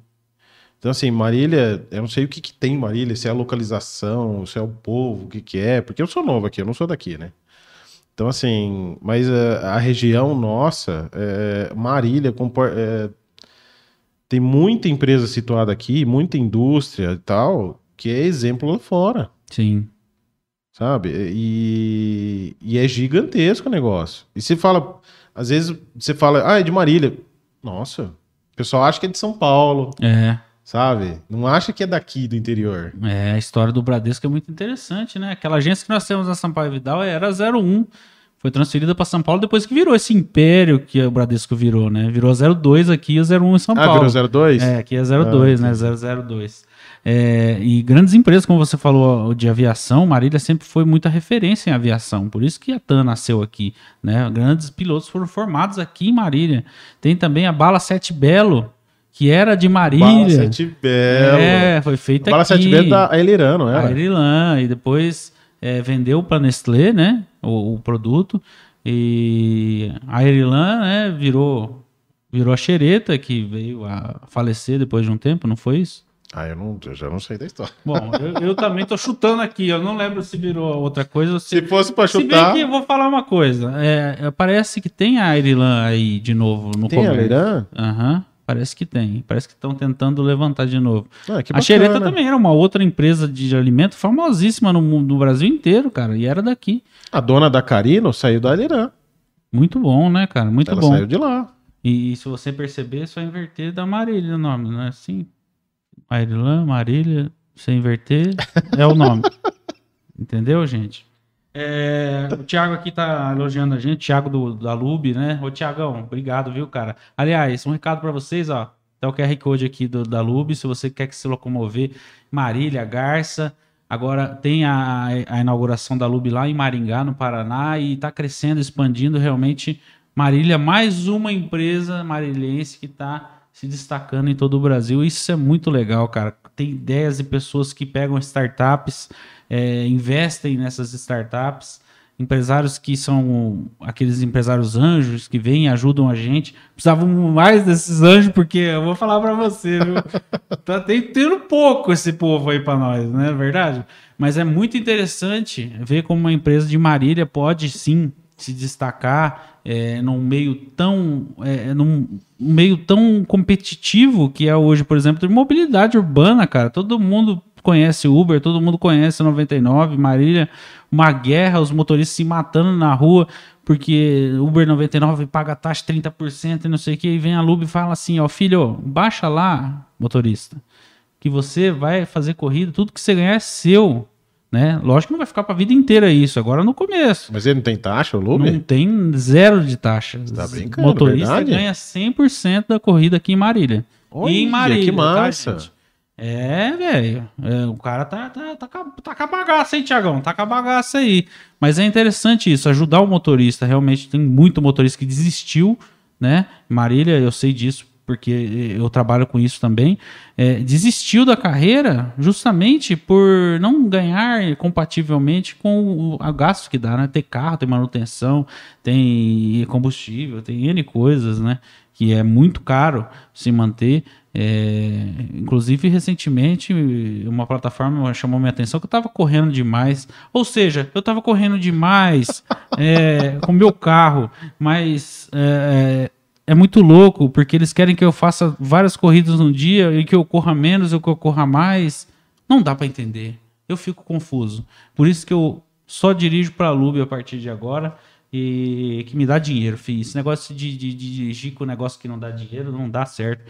Então, assim, Marília, eu não sei o que, que tem em Marília, se é a localização, se é o povo, o que, que é, porque eu sou novo aqui, eu não sou daqui, né? Então, assim, mas a, a região nossa, é, Marília, é, tem muita empresa situada aqui, muita indústria e tal, que é exemplo lá fora, Sim. sabe? E, e é gigantesco o negócio. E você fala, às vezes você fala, ah, é de Marília. Nossa, o pessoal acha que é de São Paulo, É. sabe? Não acha que é daqui do interior. É, a história do Bradesco é muito interessante, né? Aquela agência que nós temos na Sampaio Vidal era 01. Foi transferida para São Paulo depois que virou esse império que o Bradesco virou, né? Virou 02 aqui e o 01 em São Ah, Paulo. virou 02? É, aqui é 02, né? 002. É, e grandes empresas, como você falou, de aviação, Marília sempre foi muita referência em aviação. Por isso que a TAM nasceu aqui, né? Grandes pilotos foram formados aqui em Marília. Tem também a Bala Sete Belo, que era de Marília. Bala Sete Belo. É, foi feita Bala aqui. Sete Belo da Aeliran, não era? A Irilã, e depois é, vendeu para Nestlé, né? O, o produto. E a Irilã, né, virou, virou a xereta, que veio a falecer depois de um tempo, não foi isso? Ah, eu, não, eu já não sei da história. Bom, eu, eu também tô chutando aqui, eu não lembro se virou outra coisa ou se. Se fosse pra Se bem chutar, que eu vou falar uma coisa, é, parece que tem a Irilã aí de novo no tem a comércio. Aeliran? Aham, parece que tem. Parece que estão tentando levantar de novo. Ah, que a Xereta também era uma outra empresa de alimento famosíssima no, mundo- no Brasil inteiro, cara. E era daqui. A dona da Carino saiu da Aeliran. Muito bom, né, cara? Muito Ela bom. saiu de lá. E, se você perceber, é só inverter da Marília o nome, não é assim? Marilã, Marília, sem inverter, é o nome. Entendeu, gente? É, o Thiago aqui tá elogiando a gente, Thiago do, da Lube, né? Ô, Thiagão, obrigado, viu, cara? Aliás, um recado pra vocês, ó. Tá o QR Code aqui do, da Lube, se você quer que se locomover, Marília, Garça. Agora tem a, a inauguração da Lube lá em Maringá, no Paraná, e tá crescendo, expandindo realmente. Marília, mais uma empresa marilhense que tá se destacando em todo o Brasil. Isso é muito legal, cara. Tem ideias e pessoas que pegam startups, é, investem nessas startups, empresários que são aqueles empresários anjos que vêm e ajudam a gente. Precisavam mais desses anjos, porque eu vou falar para você, viu? tá tendo pouco esse povo aí para nós, não é verdade? Mas é muito interessante ver como uma empresa de Marília pode sim se destacar é, num meio tão é, num meio tão competitivo que é hoje, por exemplo, de mobilidade urbana, cara. Todo mundo conhece Uber, todo mundo conhece 99, Marília, uma guerra, os motoristas se matando na rua porque Uber 99 paga taxa 30% e não sei o que, e vem a Lube e fala assim, ó, filho, baixa lá, motorista, que você vai fazer corrida, tudo que você ganhar é seu, né? Lógico que não vai ficar para a vida inteira isso, agora no começo. Mas ele não tem taxa, o Lube? Não tem zero de taxa. Tá brincando, motorista verdade? ganha 100% da corrida aqui em Marília. Olha, e em Marília, que tá, massa. gente? É, velho. É, o cara tá, tá, tá, tá com a bagaça, hein, Tiagão? Tá com a bagaça aí. Mas é interessante isso, ajudar o motorista. Realmente tem muito motorista que desistiu, né? Marília, eu sei disso, porque eu trabalho com isso também. É, desistiu da carreira justamente por não ganhar compativelmente com o a gasto que dá, né? Ter carro, tem manutenção, tem combustível, tem N coisas, né? Que é muito caro se manter. É, inclusive, recentemente, uma plataforma chamou minha atenção que eu tava correndo demais. Ou seja, eu tava correndo demais é, com meu carro, mas é, muito louco, porque eles querem que eu faça várias corridas num dia e que eu corra menos ou que eu corra mais. Não dá para entender. Eu fico confuso. Por isso que eu só dirijo para a Lube a partir de agora e que me dá dinheiro, filho. Esse negócio de, de- de dirigir com negócio que não dá dinheiro não dá certo.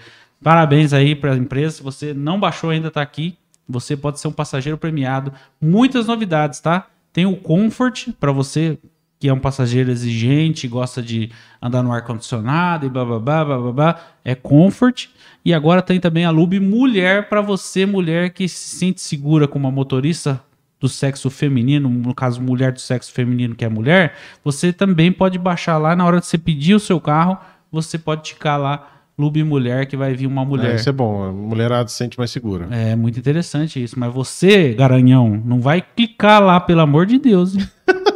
Parabéns aí para a empresa. Se você não baixou ainda, tá aqui. Você pode ser um passageiro premiado. Muitas novidades, tá? Tem o Comfort para você que é um passageiro exigente, gosta de andar no ar condicionado e blá blá blá blá blá, blá. é Comfort. E agora tem também a Lube Mulher para você, mulher que se sente segura como uma motorista do sexo feminino, no caso mulher do sexo feminino que é mulher, você também pode baixar lá na hora de você pedir o seu carro, você pode ticar lá Lube Mulher que vai vir uma É, mulher. isso é bom. A mulherada se sente mais segura. É muito interessante isso. Mas você, garanhão, não vai clicar lá, pelo amor de Deus.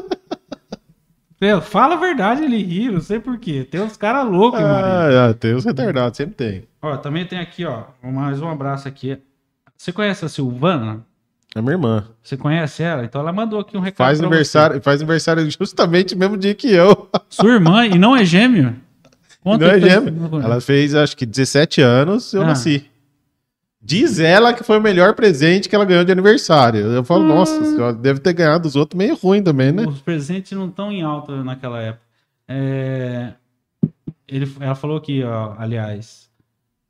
Pelo- Fala a verdade, ele ri, não sei porquê. Tem uns caras loucos. Ah, é, tem os retardados, sempre tem. Ó, também tem aqui, ó, mais um abraço aqui. Você conhece a Silvana? É minha irmã. Você conhece ela? Então ela mandou aqui um recado Faz aniversário, faz aniversário justamente no mesmo dia que eu. você. Sua irmã, e não é gêmeo? Conta Não é gêmeo. Ela fez, acho que 17 anos, eu Ah. nasci. Diz ela que foi o melhor presente que ela ganhou de aniversário. Eu falo, Hum. nossa, senhora, deve ter ganhado os outros meio ruim também, né? Os presentes não estão em alta naquela época. É, ele, ela falou aqui, ó, aliás,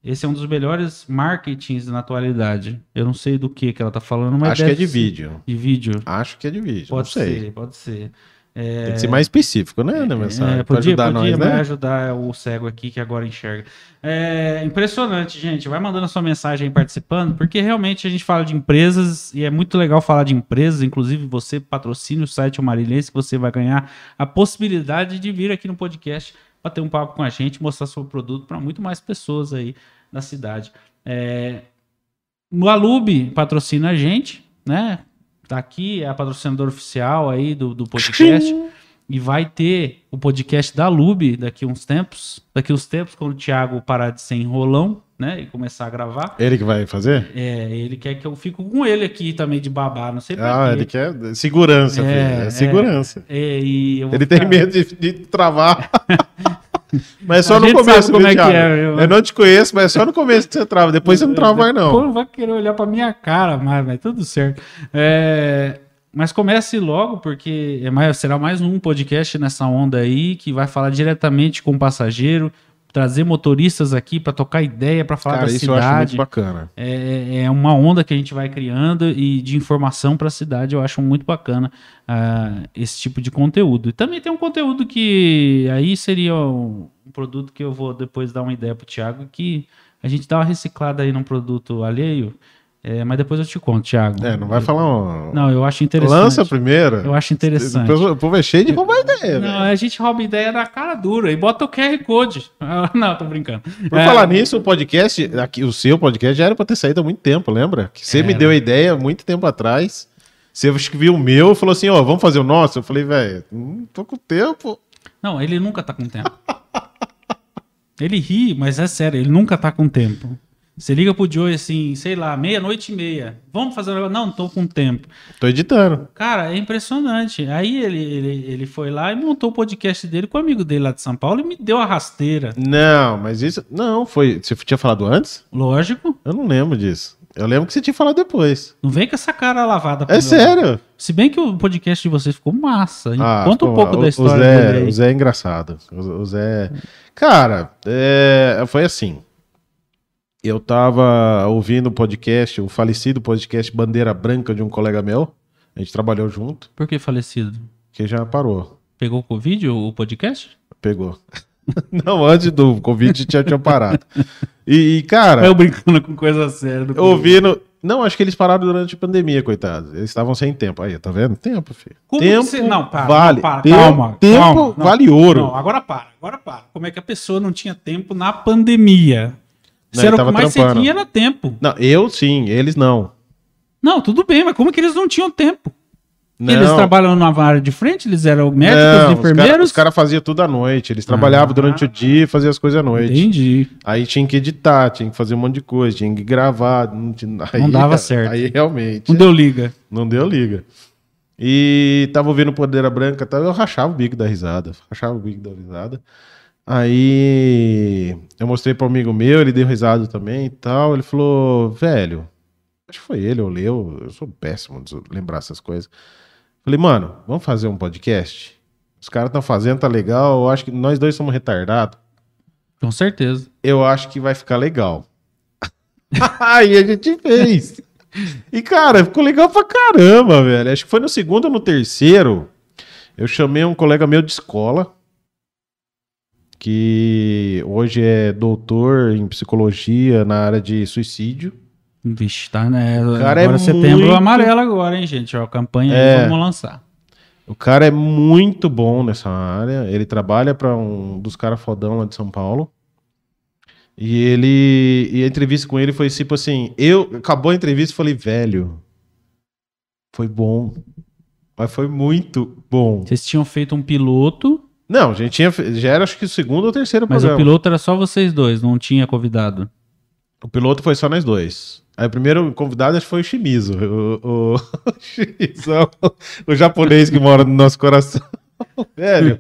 esse é um dos melhores marketings na atualidade. Eu não sei do que que ela tá falando, mas acho que é de ser- vídeo. De vídeo. Acho que é de vídeo. Pode não sei. ser, pode ser. É, Tem que ser mais específico, né, na mensagem? é, podia, ajudar podia, nós, vai né? ajudar o cego aqui que agora enxerga. É impressionante, gente. Vai mandando a sua mensagem aí participando, porque realmente a gente fala de empresas e é muito legal falar de empresas. Inclusive, você patrocina o site O Marilhense, que você vai ganhar a possibilidade de vir aqui no podcast bater um papo com a gente, mostrar seu produto para muito mais pessoas aí da cidade. É, o Alube patrocina a gente, né? Tá aqui, é a patrocinadora oficial aí do, do podcast. E vai ter o podcast da Lube daqui uns tempos. Daqui uns tempos, quando o Thiago parar de ser enrolão, né? E começar a gravar. Ele que vai fazer? É, ele quer que eu fique com ele aqui também de babá, não sei pra Ah, ele quer segurança, É, filho. É é. segurança. É, e vou Ele tem ficar- medo de, de travar. mas é só A no começo, como é que é, eu- Eu não te conheço, mas é só no começo que você trava. Depois você não trava mais, não. Pô, não vai querer olhar pra minha cara, mas, mas tudo certo. É, mas comece logo, porque é mais, será mais um podcast nessa onda aí que vai falar diretamente com o passageiro, trazer motoristas aqui para tocar ideia, para falar Cara, da isso eu acho muito cidade. bacana. É, é uma onda que a gente vai criando e de informação para a cidade. Eu acho muito bacana ah, esse tipo de conteúdo. E também tem um conteúdo que aí seria um, um produto que eu vou depois dar uma ideia pro Thiago, que a gente dá uma reciclada aí num produto alheio. É, mas depois eu te conto, Thiago. É, não vai falar um... Não, eu acho interessante. Lança primeiro. Eu acho interessante. O povo é cheio de roubar ideia, Não, velho. a gente rouba ideia na cara dura e bota o QR Code. Não, tô brincando. Por É, falar nisso, o podcast, aqui, o seu podcast já era pra ter saído há muito tempo, lembra? Que você me Era. deu a ideia há muito tempo atrás. Você viu o meu e falou assim, ó, vamos fazer o nosso? Eu falei, velho, não tô com tempo. Não, ele nunca tá com tempo. ele ri, mas é sério, ele nunca tá com tempo. Você liga pro Joey assim, sei lá, meia-noite e meia. Vamos fazer um negócio? Não, não tô com tempo. Tô editando. Cara, é impressionante. Aí ele, ele, ele foi lá e montou o podcast dele com o amigo dele lá de São Paulo e me deu a rasteira. Não, mas isso... Não, foi... Você tinha falado antes? Lógico. Eu não lembro disso. Eu lembro que você tinha falado depois. Não vem com essa cara lavada. É sério? Se bem que o podcast de vocês ficou massa. Ah, Conta um pouco o- da história o Zé, dele. O Zé é engraçado. O, o Zé. Cara, é, foi assim. Eu tava ouvindo o podcast, o falecido podcast Bandeira Branca de um colega meu. A gente trabalhou junto, Por que falecido? que já parou. Pegou Covid o podcast? Pegou. Não, antes do Covid tinha, tinha parado. E, e, cara. Eu brincando com coisa séria. Eu ouvindo. Não, acho que eles pararam durante a pandemia, coitados. Eles estavam sem tempo. Aí, tá vendo? Tempo, filho. Como tempo você... Não, para, vale. não, para. Tempo, calma, tempo calma. Não, vale ouro. Não, agora para, agora para. Como é que a pessoa não tinha tempo na pandemia? Não, Se era o que mais você trampando. tinha era tempo. Não, eu sim, eles não. Não, tudo bem, mas como que eles não tinham tempo? Não. Eles trabalham na área de frente, eles eram médicos, Não, enfermeiros. Os caras cara faziam tudo à noite. Eles trabalhavam Ah. durante o dia e faziam as coisas à noite. Entendi. Aí tinha que editar, tinha que fazer um monte de coisa, tinha que gravar. Não, tinha- aí- dava certo. Aí realmente. Não deu liga. Não deu liga. E tava ouvindo Podeira Branca, eu rachava o bico da risada. Rachava o bico da risada. Aí eu mostrei para um amigo meu, ele deu risada também e tal. Ele falou, velho, acho que foi ele ou leu, eu sou péssimo de lembrar essas coisas. Falei, mano, vamos fazer um podcast? Os caras estão fazendo, tá legal. Eu acho que nós dois somos retardados. Com certeza. Eu acho que vai ficar legal. Aí a gente fez. E, cara, ficou legal pra caramba, velho. Acho que foi no segundo ou no terceiro. Eu chamei um colega meu de escola, que hoje é doutor em psicologia na área de suicídio. Vixe, tá, né? cara agora é setembro muito- amarelo agora, hein, gente? Ó, a campanha É. aí, vamos lançar. O cara é muito bom nessa área. Ele trabalha para um dos caras fodão lá de São Paulo. E ele. E a entrevista com ele foi tipo assim: eu. Acabou a entrevista e falei, velho. Foi bom. Mas foi muito bom. Vocês tinham feito um piloto, Não, a gente tinha. Já era acho que o segundo ou terceiro mas programa. o piloto era só vocês dois, não tinha convidado. O piloto foi só nós dois. Aí o primeiro convidado acho que foi o Shimizu. O, o, o o japonês que mora no nosso coração. Velho.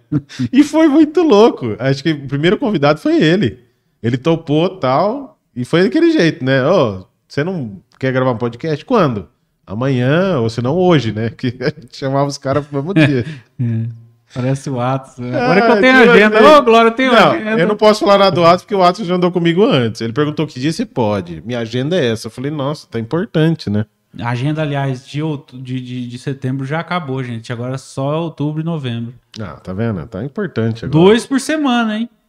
E foi muito louco. Acho que o primeiro convidado foi ele. Ele topou tal. E foi daquele jeito, né? Ô, você não quer gravar um podcast? Quando? Amanhã, ou se não hoje, né? Que a gente chamava os caras pro mesmo dia. Parece o Atos. né? Agora que Ah, eu tenho que agenda. Ô, Glória, eu tenho Não, agenda. eu não posso falar nada do Atos, porque o Atos já andou comigo antes. Ele perguntou que dia você pode. Minha agenda é essa. Eu falei, nossa, tá importante, né? A agenda, aliás, de, outu- de, de, de setembro já acabou, gente. Agora é só outubro e novembro. Ah, tá vendo? Tá importante agora. Dois por semana, hein?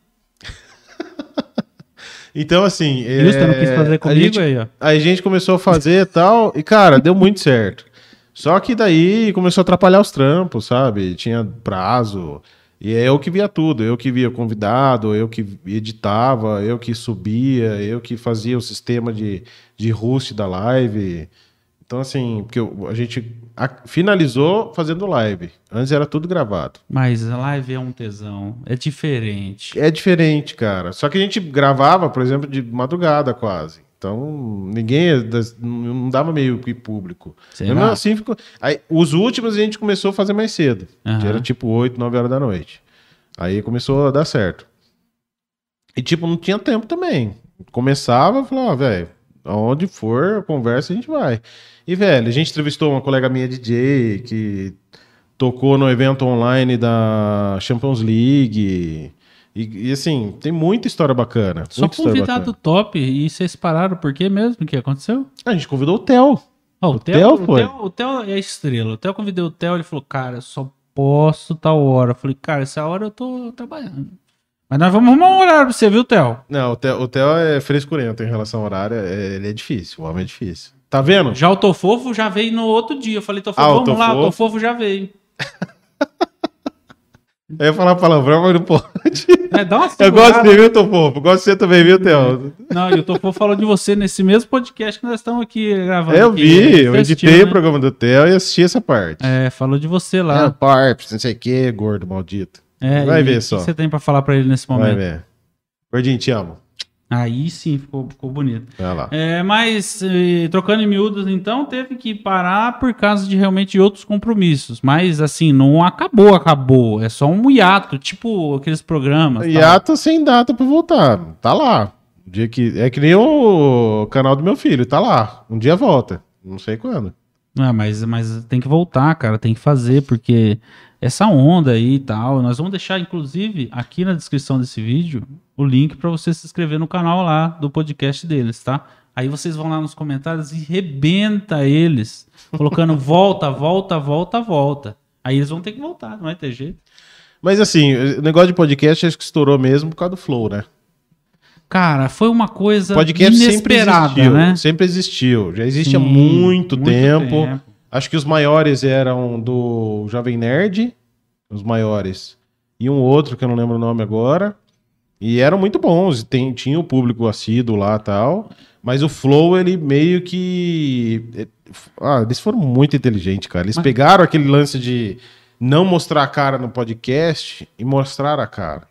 Então, assim. Justo, é, não quis fazer a comigo gente, aí, ó. a gente começou a fazer e tal, e, cara, deu muito certo. Só que daí começou a atrapalhar os trampos, sabe? Tinha prazo. E é eu que via tudo. Eu que via convidado, eu que editava, eu que subia, eu que fazia o sistema de, de host da live. Então, assim, porque a gente finalizou fazendo live. Antes era tudo gravado. Mas a live é um tesão. É diferente. É diferente, cara. Só que a gente gravava, por exemplo, de madrugada quase. Então, ninguém das- não dava meio que público. Será? Mesmo assim, ficou... Aí, os últimos a gente começou a fazer mais cedo. Aham. Que era tipo 8, 9 horas da noite. Aí começou a dar certo. E tipo, não tinha tempo também. Começava, falava, ó, velho, aonde for a conversa, a gente vai. E, velho, a gente entrevistou uma colega minha DJ que tocou no evento online da Champions League. E, e, assim, tem muita história bacana. Só convidado bacana. top. E vocês pararam por quê mesmo? O que aconteceu? A gente convidou o Theo. Ó, o, O Theo, Theo o, foi. Theo, o Theo é a estrela. O Theo convidei o Theo, ele falou, cara, só posso tal hora. Eu falei, cara, essa hora eu tô trabalhando. Mas nós vamos arrumar um horário pra você, viu, Theo? Não, o Theo, o Theo é frescurento em relação ao horário. é- ele é difícil. O homem é difícil. Tá vendo? Já o Tofofo já veio no outro dia. Eu falei, Tofofo, Ah, o vamos lá, o. Tofofo já veio. Eu ia falar palavrão, mas não pode. É, dá uma Eu segurada. gosto de você, viu, Tô Fofo? Gosto de você também, viu, Theo? Não, e o Tofofo falou de você nesse mesmo podcast que nós estamos aqui gravando. Eu aqui. vi, eu editei o né? programa do Theo e assisti essa parte. É, falou de você É, lá. Parps, não sei o que, gordo, maldito. É, Vai e ver o que só. você tem pra falar pra ele nesse Vai momento? ver. Gordinho, te amo. Aí sim, ficou, ficou bonito. É, mas, eh, trocando em miúdos, então, teve que parar por causa de realmente outros compromissos. Mas, assim, não acabou, acabou. É só um hiato, tipo aqueles programas. tal. Hiato sem data pra voltar. Tá lá. Um dia que... É que nem o canal do meu filho, tá lá. Um dia volta. Não sei quando. Ah, mas, mas tem que voltar, cara, tem que fazer, porque essa onda aí e tal, nós vamos deixar, inclusive, aqui na descrição desse vídeo, o link para você se inscrever no canal lá do podcast deles, tá? Aí vocês vão lá nos comentários e rebenta eles, colocando volta, volta, volta, volta. Aí eles vão ter que voltar, não vai ter jeito. Mas assim, o negócio de podcast acho que estourou mesmo por causa do Flow, né? Cara, foi uma coisa Podcast inesperada, sempre existiu, né? sempre existiu. Já existe há Sim, muito, muito tempo. tempo. Acho que os maiores eram do Jovem Nerd, os maiores, e um outro que eu não lembro o nome agora. E eram muito bons, tem, tinha o público assíduo lá e tal. Mas o Flow, ele meio que. Ah, eles foram muito inteligentes, cara. Eles Mas- pegaram aquele lance de não mostrar a cara no podcast e mostrar a cara.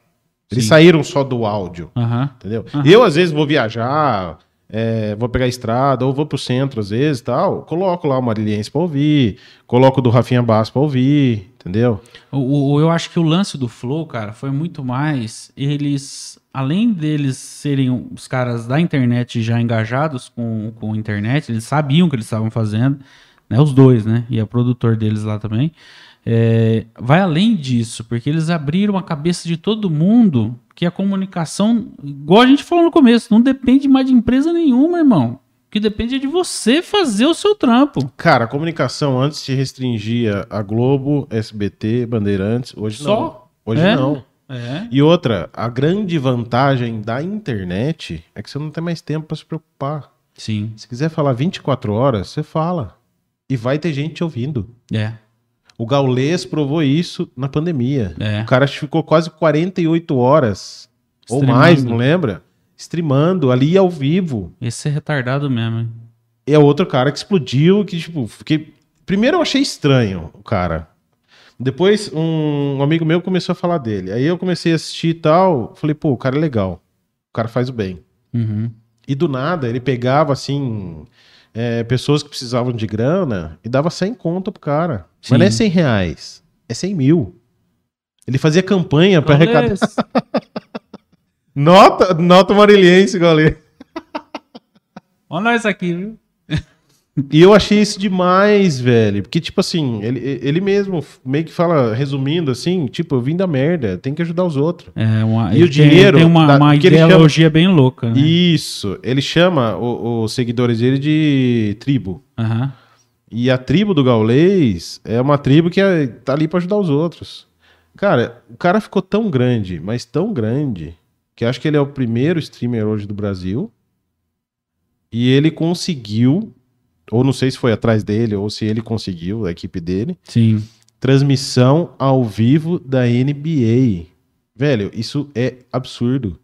Eles Sim. saíram só do áudio. Entendeu? Eu, às vezes, vou viajar, é, vou pegar a estrada, ou vou pro centro, às vezes, tal. Coloco lá o Mariliense pra ouvir, coloco o do Rafinha Bass pra ouvir, entendeu? O, o- eu acho que o lance do Flow, cara, foi muito mais eles, além deles serem os caras da internet já engajados com, com a internet, eles sabiam o que eles estavam fazendo, né? Os dois, né? E a produtor deles lá também. É, vai além disso, porque eles abriram a cabeça de todo mundo que a comunicação, igual a gente falou no começo, não depende mais de empresa nenhuma, irmão. O que depende é de você fazer o seu trampo. Cara, a comunicação antes se restringia a Globo, SBT, Bandeirantes. Hoje Só? não. Hoje É? não. É. E outra, a grande vantagem da internet é que você não tem mais tempo pra se preocupar. Sim. Se quiser falar 24 horas, você fala. E vai ter gente te ouvindo. É. O Gaulês provou isso na pandemia. É. O cara ficou quase 48 horas ou Streamando. mais, não lembra? Streamando ali ao vivo. Esse é retardado mesmo, hein? E é outro cara que explodiu, que tipo, fiquei... Primeiro eu achei estranho o cara. Depois um amigo meu começou a falar dele. Aí eu comecei a assistir e tal. Falei, pô, o cara é legal. O cara faz o bem. Uhum. E do nada ele pegava assim... é, pessoas que precisavam de grana e dava 100 conto pro cara. Sim. Mas não é 100 reais, é 100 mil. Ele fazia campanha para arrecadar. Nota, nota mariliense, galera. Olha nós aqui, viu? E eu achei isso demais, velho. Porque, tipo assim, ele, ele mesmo meio que fala, resumindo assim, tipo, eu vim da merda, tem que ajudar os outros. É uma, E o dinheiro Tem, uma, da- uma ideologia bem louca, né? Isso. Ele chama os seguidores dele de tribo. Aham. E a tribo do Gaulês é uma tribo que é- tá ali pra ajudar os outros. Cara, o cara ficou tão grande, mas tão grande, que acho que ele é o primeiro streamer hoje do Brasil. E ele conseguiu, ou não sei se foi atrás dele, ou se ele conseguiu, a equipe dele, Sim. transmissão ao vivo da NBA. Velho, isso é absurdo.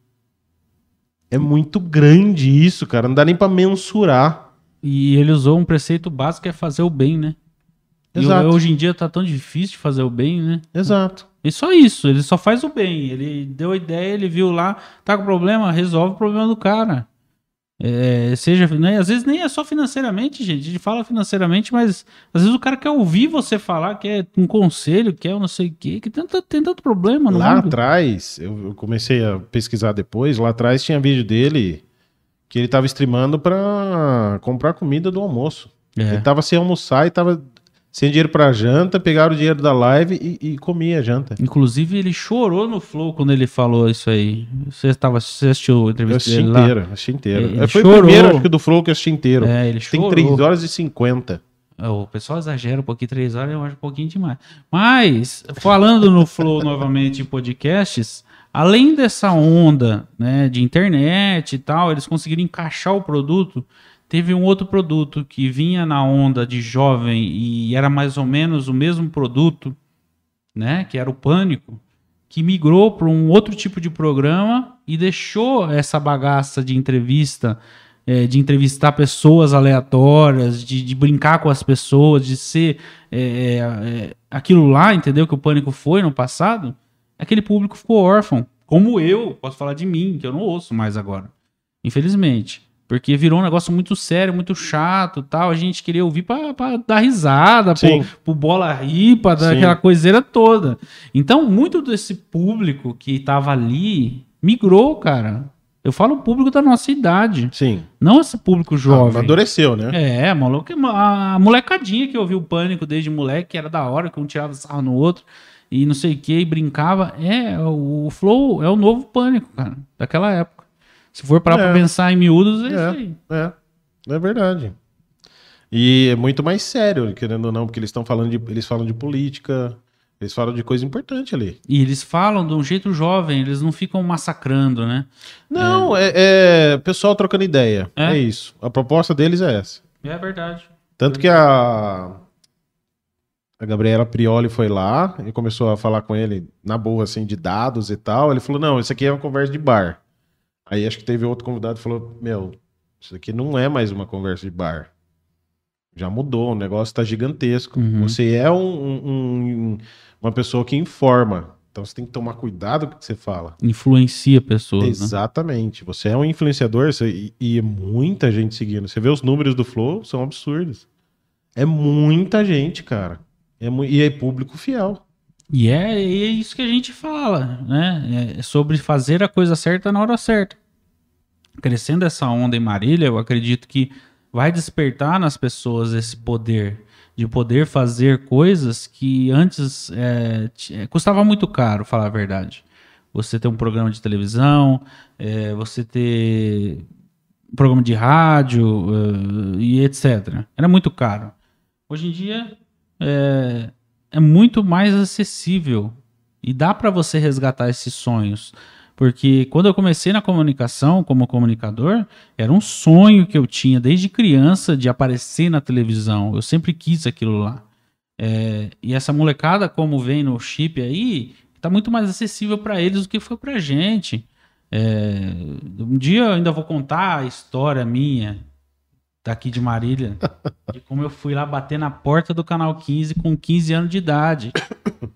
É muito grande isso, cara. Não dá nem pra mensurar. E ele usou um preceito básico que é fazer o bem, né? E Exato. hoje em dia tá tão difícil de fazer o bem, né? Exato. E só isso, ele só faz o bem. Ele deu a ideia, ele viu lá, tá com problema, resolve o problema do cara. É, seja, né, às vezes nem é só financeiramente, gente. A gente fala financeiramente, mas às vezes o cara quer ouvir você falar, quer um conselho, quer um não sei o quê, que tem, tanto- tem tanto problema Lá mundo. atrás, eu comecei a pesquisar depois, lá atrás tinha vídeo dele que ele tava streamando pra comprar comida do almoço. É. Ele tava sem almoçar e tava sem dinheiro pra janta, pegaram o dinheiro da live e, e comia a janta. Inclusive, ele chorou no Flow quando ele falou isso aí. Você, tava, você assistiu a Eu entrevista assisti dele lá? inteiro, assisti inteiro. Ele Foi chorou. o primeiro, acho que do Flow que eu assisti inteiro. É, ele Tem chorou. 3 horas e 50. É, O pessoal exagera um pouquinho, três horas eu acho um pouquinho demais. Mas, falando no Flow novamente em podcasts, além dessa onda né, de internet e tal, eles conseguiram encaixar o produto. Teve um outro produto que vinha na onda de jovem e era mais ou menos o mesmo produto, né? Que era o Pânico, que migrou para um outro tipo de programa e deixou essa bagaça de entrevista é, de entrevistar pessoas aleatórias, de, de brincar com as pessoas, de ser é, é, aquilo lá, entendeu? Que o Pânico foi no passado, aquele público ficou órfão. Como eu, posso falar de mim, que eu não ouço mais agora. Infelizmente. Porque virou um negócio muito sério, muito chato tal. A gente queria ouvir pra, pra dar risada, pro, pro bola rir, pra dar Sim. aquela coiseira toda. Então, muito desse público que tava ali migrou, cara. Eu falo o público da nossa idade. Sim. Não esse público Ah, jovem. amadureceu, né? É, a maluca, a molecadinha que ouviu o pânico desde moleque, que era da hora, que um tirava sarro no outro e não sei o que, e brincava. É, o Flow é o novo pânico, cara, daquela época. Se for parar É. pra pensar em miúdos, é, isso É. aí. É, é verdade. E é muito mais sério, querendo ou não, porque eles estão falando de. Eles falam de política, Eles falam de coisa importante ali. E eles falam de um jeito jovem, eles não ficam massacrando, né? Não, é, é pessoal trocando ideia. É? É? isso. A proposta deles é essa. É verdade. Tanto que a, a Gabriela Prioli foi lá e começou a falar com ele na boa, assim, de dados e tal. Ele falou: não, isso aqui é uma conversa de bar. Aí acho que teve outro convidado que falou: meu, isso aqui não é mais uma conversa de bar. Já mudou, o negócio tá gigantesco. Uhum. Você é um- um- um- uma pessoa que informa. Então você tem que tomar cuidado com o que você fala. Influencia pessoas, né? Exatamente. Você é um influenciador você- e, e muita gente seguindo. Você vê os números do Flow, são absurdos. É muita gente, cara. É e é público fiel. E é, e é isso que a gente fala, né? É sobre fazer a coisa certa na hora certa. Crescendo essa onda em Marília, eu acredito que vai despertar nas pessoas esse poder de poder fazer coisas que antes é, é, custava muito caro, falar a verdade. Você ter um programa de televisão, é, você ter um programa de rádio eh, e etc. Era muito caro. Hoje em dia é, é muito mais acessível e dá para você resgatar esses sonhos. Porque quando eu comecei na comunicação como comunicador, era um sonho que eu tinha desde criança de aparecer na televisão. Eu sempre quis aquilo lá. É, e essa molecada, como vem no chip aí, tá muito mais acessível para eles do que foi pra gente. É, um dia eu ainda vou contar a história minha daqui de Marília, de como eu fui lá bater na porta do Canal 15 com 15 anos de idade.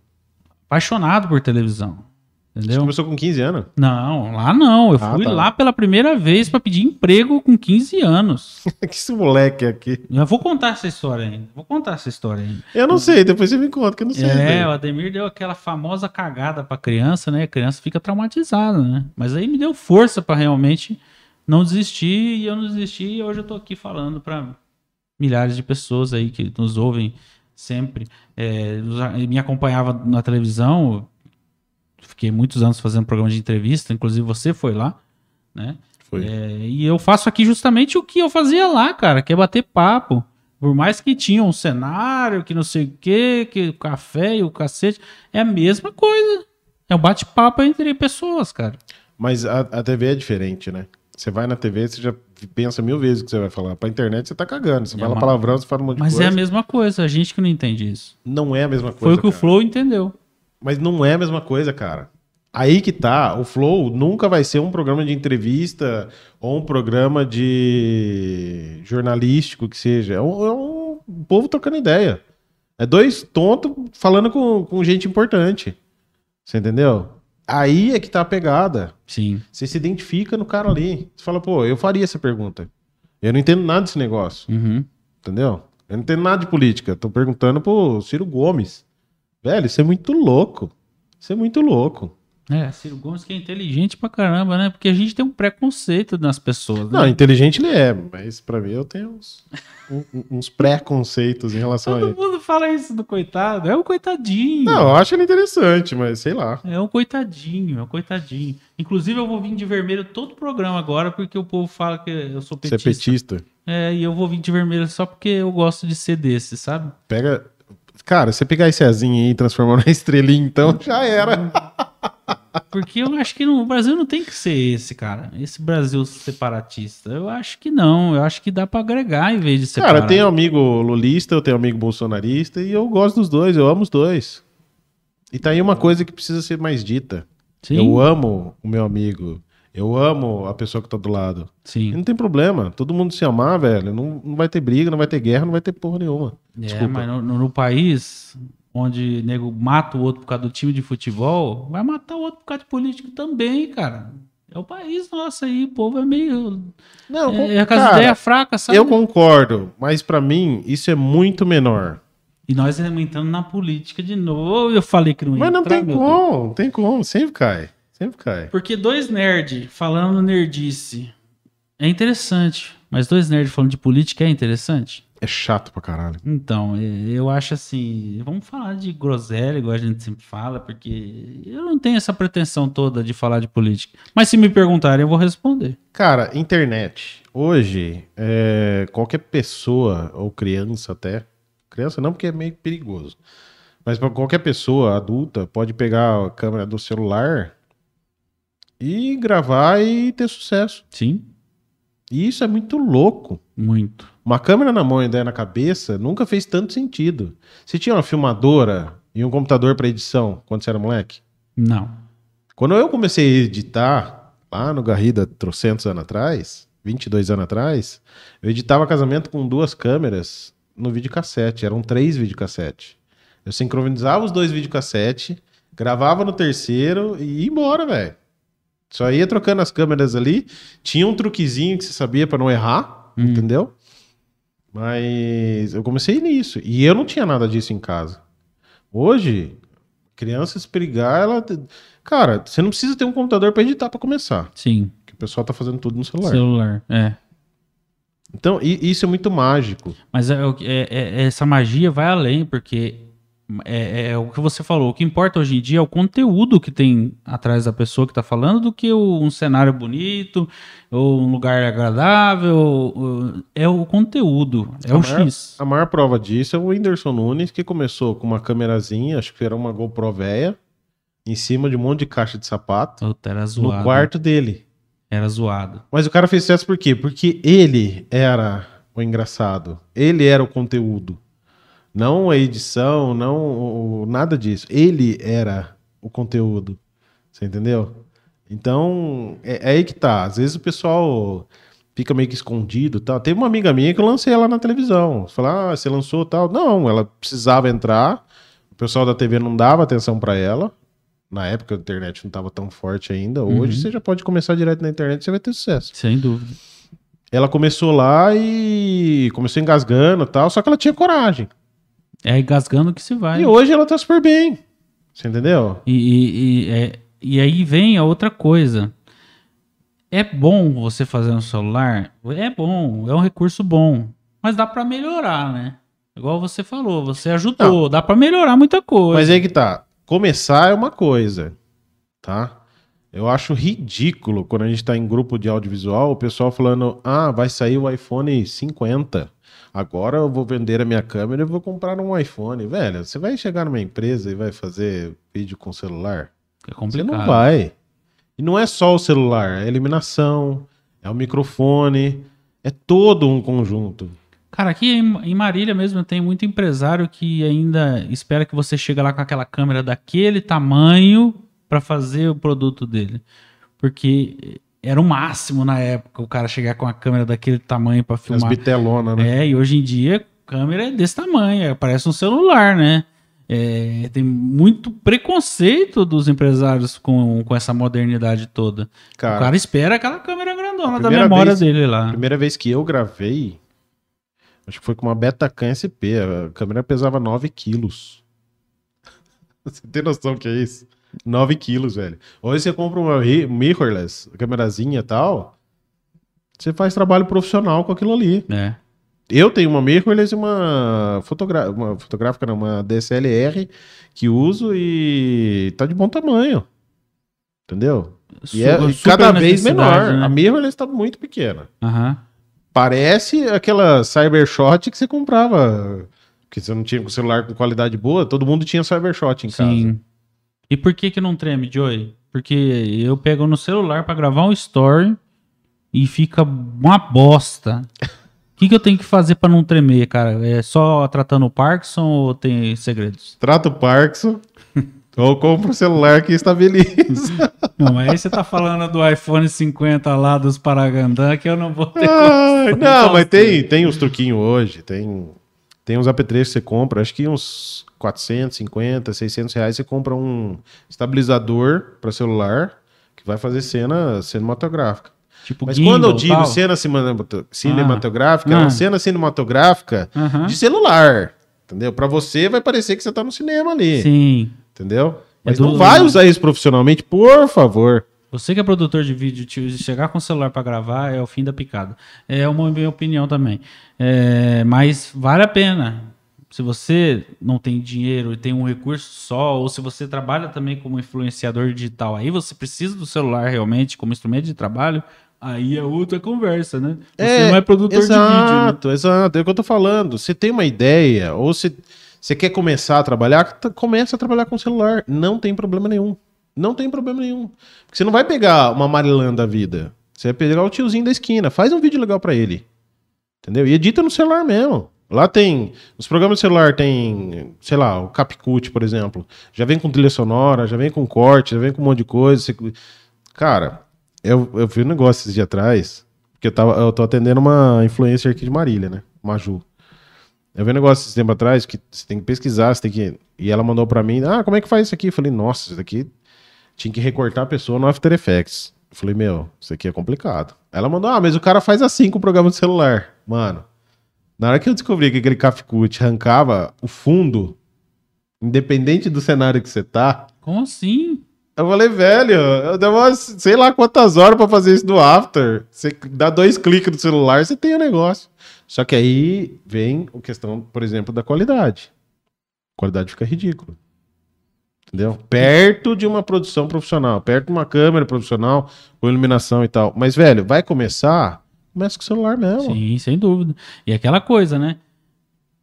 Apaixonado por televisão. Você Entendeu? começou com 15 anos. Não, lá não. Eu Ah, fui tá. lá pela primeira vez para pedir emprego com 15 anos. que esse moleque aqui. Eu vou contar essa história ainda. Vou contar essa história ainda. Eu não sei, depois você me conta, que eu não sei. É, velho. o Ademir deu aquela famosa cagada pra criança, né? A criança fica traumatizada, né? Mas aí me deu força pra realmente não desistir e eu não desisti e hoje eu tô aqui falando pra milhares de pessoas aí que nos ouvem sempre. É, me acompanhava na televisão, fiquei muitos anos fazendo programa de entrevista, inclusive você foi lá, né? Foi. É, e eu faço aqui justamente o que eu fazia lá, cara, que é bater papo. Por mais que tinha um cenário, que não sei o quê, que o café e o cacete, é a mesma coisa. É um bate-papo entre pessoas, cara. Mas a, a TV é diferente, né? Você vai na TV, você já pensa mil vezes o que você vai falar. Pra internet, você tá cagando. Você É fala uma- palavrão, você fala um monte Mas de é a coisa. mesma coisa, a gente que não entende isso. Não é a mesma coisa. Foi o que o cara. Flow entendeu. Mas não é a mesma coisa, cara. Aí que tá. O Flow nunca vai ser um programa de entrevista ou um programa de jornalístico que seja. É um, é um povo trocando ideia. É dois tontos falando com, com gente importante. Você entendeu? Aí é que tá a pegada. Sim. Você se identifica no cara ali. Você fala, pô, eu faria essa pergunta. Eu não entendo nada desse negócio. Uhum. Entendeu? Eu não entendo nada de política. Tô perguntando pro Ciro Gomes. Velho, isso é muito louco. Isso é muito louco. É, Ciro Gomes que é inteligente pra caramba, né? Porque a gente tem um preconceito nas pessoas, né? Não, inteligente ele é, mas pra mim eu tenho uns, uns preconceitos em relação a Todo ele. mundo fala isso do coitado. É um coitadinho. Não, eu acho ele interessante, mas sei lá. É um coitadinho, é um coitadinho. Inclusive, eu vou vir de vermelho todo o programa agora, porque o povo fala que eu sou Você é petista. petista. É, e eu vou vir de vermelho só porque eu gosto de ser desse, sabe? Pega. Cara, você pegar esse azinho aí e transformar numa estrelinha, então já era. Porque eu acho que no o Brasil não tem que ser esse, cara. Esse Brasil separatista. Eu acho que não. Eu acho que dá pra agregar em vez de separar. Cara, eu tenho amigo lulista, eu tenho amigo bolsonarista e eu gosto dos dois, eu amo os dois. E tá aí uma coisa que precisa ser mais dita. Sim, Eu amo o meu amigo. Eu amo a pessoa que tá do lado. E sim. não tem problema. Todo mundo se amar, velho. Não, não vai ter briga, não vai ter guerra, não vai ter porra nenhuma. É, Desculpa. mas no, no- país onde nego mata o outro por causa do time de futebol, vai matar o outro por causa de político também, cara. É o país nosso aí, o povo é meio. Não, É, é com as ideias fracas, sabe? eu concordo, mas pra mim isso é muito menor. E nós entrando na política de novo. Eu falei que não ia Mas não entrar, tem como, não tem como, sempre cai. Sempre cai. Porque dois nerds falando nerdice é interessante. Mas dois nerds falando de política é interessante? É chato pra caralho. Então, é, eu acho assim. Vamos falar de groselha, igual a gente sempre fala, porque eu não tenho essa pretensão toda de falar de política. Mas se me perguntarem, eu vou responder. Cara, internet. Hoje, é, qualquer pessoa, ou criança até. Criança não, porque é meio perigoso. Mas qualquer pessoa adulta pode pegar a câmera do celular e gravar e ter sucesso. Sim. E isso é muito louco. Muito. Uma câmera na mão e ideia na cabeça nunca fez tanto sentido. Você tinha uma filmadora e um computador para edição quando você era moleque? Não. Quando eu comecei a editar, lá no Garrida, trocentos anos atrás, 22 anos atrás, eu editava casamento com duas câmeras no videocassete. Eram três videocassetes. Eu sincronizava os dois videocassetes, gravava no terceiro e ia embora, velho. Só ia trocando as câmeras ali. Tinha um truquezinho que você sabia para não errar, hum. entendeu? Mas eu comecei nisso. E eu não tinha nada disso em casa. Hoje, criança se perigar, ela. Cara, você não precisa ter um computador para editar para começar. Sim. Que o pessoal tá fazendo tudo no celular. Celular, é. Então, isso é muito mágico. Mas é, é, é, essa magia vai além, porque é, é, o que você falou. O que importa hoje em dia é o conteúdo que tem atrás da pessoa que está falando do que o, um cenário bonito ou um lugar agradável. É o conteúdo, é a o maior, X. A maior prova disso é o Whindersson Nunes, que começou com uma câmerazinha, acho que era uma GoPro véia, em cima de um monte de caixa de sapato. Puta, era zoado. No quarto dele. Era zoado. Mas o cara fez sucesso por quê? Porque ele era o engraçado. Ele era o conteúdo. Não a edição, não o, nada disso. Ele era o conteúdo. Você entendeu? Então, é, é, aí que tá. Às vezes o pessoal fica meio que escondido tal. Teve uma amiga minha que eu lancei ela na televisão. Falar, ah, você lançou tal. Não, ela precisava entrar. O pessoal da TV não dava atenção para ela. Na época a internet não estava tão forte ainda. Hoje uhum. você já pode começar direto na internet e você vai ter sucesso. Sem dúvida. Ela começou lá e começou engasgando tal, só que ela tinha coragem. É engasgando que se vai. E hoje ela tá super bem. Você entendeu? E, e, e, é, e aí vem a outra coisa. É bom você fazer no celular? É bom, é um recurso bom. Mas dá para melhorar, né? Igual você falou, você ajudou, Não. dá para melhorar muita coisa. Mas aí que tá. Começar é uma coisa, tá? Eu acho ridículo quando a gente tá em grupo de audiovisual, o pessoal falando: ah, vai sair o iPhone 50. Agora eu vou vender a minha câmera e vou comprar um iPhone. Velho, você vai chegar numa empresa e vai fazer vídeo com celular? É complicado. Você não vai. E não é só o celular, é a iluminação, é o microfone, é todo um conjunto. Cara, aqui em Marília mesmo tem muito empresário que ainda espera que você chegue lá com aquela câmera daquele tamanho para fazer o produto dele. Porque era o máximo na época o cara chegar com a câmera daquele tamanho para filmar. As bitelona, né? É, e hoje em dia câmera é desse tamanho, é, parece um celular, né? É, tem muito preconceito dos empresários com, com essa modernidade toda. Cara, o cara espera aquela câmera grandona da memória vez, dele lá. A primeira vez que eu gravei, acho que foi com uma Betacam SP, a câmera pesava 9 quilos. Você tem noção que é isso? 9 quilos, velho. Hoje você compra uma mirrorless, câmerazinha e tal, você faz trabalho profissional com aquilo ali. É. Eu tenho uma mirrorless e uma, fotogra uma fotográfica, não, uma DSLR que uso e tá de bom tamanho. Entendeu? E é cada vez menor. Né? A mirrorless está muito pequena. Uhum. Parece aquela Cybershot que você comprava. Porque você não tinha um celular com qualidade boa, todo mundo tinha Cybershot em Sim. casa. E por que que não treme, Joey? Porque eu pego no celular para gravar um story e fica uma bosta. O que, que eu tenho que fazer para não tremer, cara? É só tratando o Parkinson ou tem segredos? Trata o Parkinson ou compra o celular que estabiliza. Não, mas aí você tá falando do iPhone 50 lá dos Paragandã que eu não vou ter. Ah, não, mas tem, tem os truquinhos hoje. Tem, tem uns apetrechos que você compra. Acho que uns 450, 600 reais, você compra um estabilizador para celular que vai fazer cena cinematográfica. Tipo Mas quando eu digo tal? cena cinematográfica, ah. é uma ah. cena cinematográfica uhum. de celular. Entendeu? Para você vai parecer que você tá no cinema ali. Sim. Entendeu? É Mas é do... não vai usar isso profissionalmente, por favor. Você que é produtor de vídeo, chegar com o celular para gravar é o fim da picada. É uma minha opinião também. É, mas vale a pena. Se você não tem dinheiro e tem um recurso só, ou se você trabalha também como influenciador digital, aí você precisa do celular realmente como instrumento de trabalho, aí é outra conversa, né? Você é, não é produtor exato, de vídeo. Né? Exato, é o que eu tô falando. Você tem uma ideia, ou você, Você quer começar a trabalhar? Começa a trabalhar com celular. Não tem problema nenhum. Não tem problema nenhum. Porque você não vai pegar uma Marilã da vida. Você vai pegar o tiozinho da esquina. Faz um vídeo legal pra ele. Entendeu? E edita no celular mesmo. Lá tem. Os programas de celular tem, sei lá, o CapCut, por exemplo. Já vem com trilha sonora, já vem com corte, já vem com um monte de coisa. Você- Cara, eu, eu vi um negócio esses dias atrás. Porque eu, tava, eu tô atendendo uma influencer aqui de Marília, né? Maju. Eu vi um negócio esse tempo atrás que você tem que pesquisar, você tem que. E ela mandou pra mim, ah, como é que faz isso aqui? Eu falei, nossa, isso daqui tinha que recortar a pessoa no After Effects. Eu falei, meu, isso aqui é complicado. Ela mandou, ah, mas o cara faz assim com o programa de celular. Mano, na hora que eu descobri que aquele CapCut arrancava o fundo, independente do cenário que você tá, Como assim? eu falei, velho, eu demoro sei lá quantas horas pra fazer isso no After. Você dá dois cliques no celular, você tem o negócio. Só que aí vem a questão, por exemplo, da qualidade. A qualidade fica ridícula. Entendeu? Perto de uma produção profissional, perto de uma câmera profissional, com iluminação e tal. Mas, velho, vai começar? Começa com o celular mesmo. Sim, sem dúvida. E aquela coisa, né?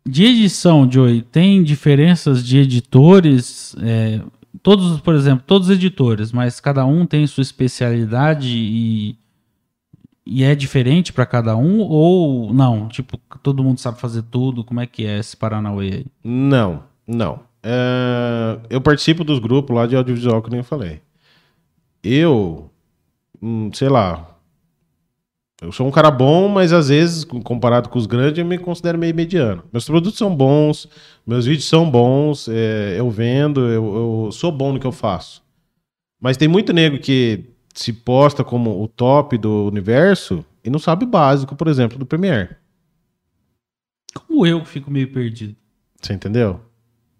De edição, Joey, tem diferenças de editores? é, todos, por exemplo, todos os editores, mas cada um tem sua especialidade e, e é diferente para cada um? Ou não? Tipo, todo mundo sabe fazer tudo? Como é que é esse Paranauê aí? Não, não. É, eu participo dos grupos lá de audiovisual que nem eu falei. Eu, hum, sei lá, eu sou um cara bom, mas às vezes, com- comparado com os grandes, eu me considero meio mediano. Meus produtos são bons, meus vídeos são bons, é, eu vendo, eu, eu sou bom no que eu faço. Mas tem muito nego que se posta como o top do universo e não sabe o básico, por exemplo, do Premiere. Como eu que fico meio perdido. Você entendeu?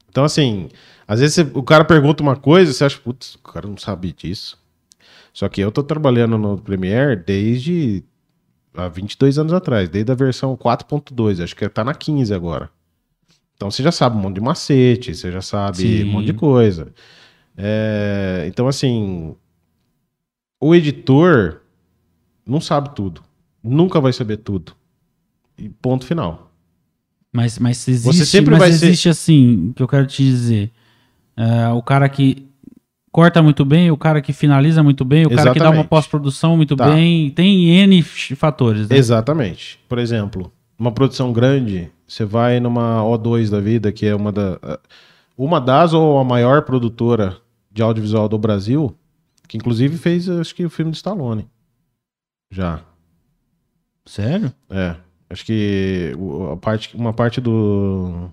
Então, assim, às vezes você- o cara pergunta uma coisa e você acha, putz, o cara não sabe disso. Só que eu tô trabalhando no Premiere desde há 22 anos atrás, desde a versão 4.2, acho que tá na 15 agora. Então você já sabe um monte de macete, você já sabe Sim. um monte de coisa. É, então, assim, o editor não sabe tudo. Nunca vai saber tudo. E ponto final. Mas, mas existe, sempre mas vai ser- existe assim, o que eu quero te dizer. É, o cara que corta muito bem, o cara que finaliza muito bem, o cara que dá uma pós-produção muito Tá. bem. Tem N fatores. Né? Exatamente. Por exemplo, uma produção grande, você vai numa O2 da vida, que é uma, da, uma das ou a maior produtora de audiovisual do Brasil, que inclusive fez, acho que, o filme de Stallone. Já. Sério? É. Acho que a parte, uma parte do.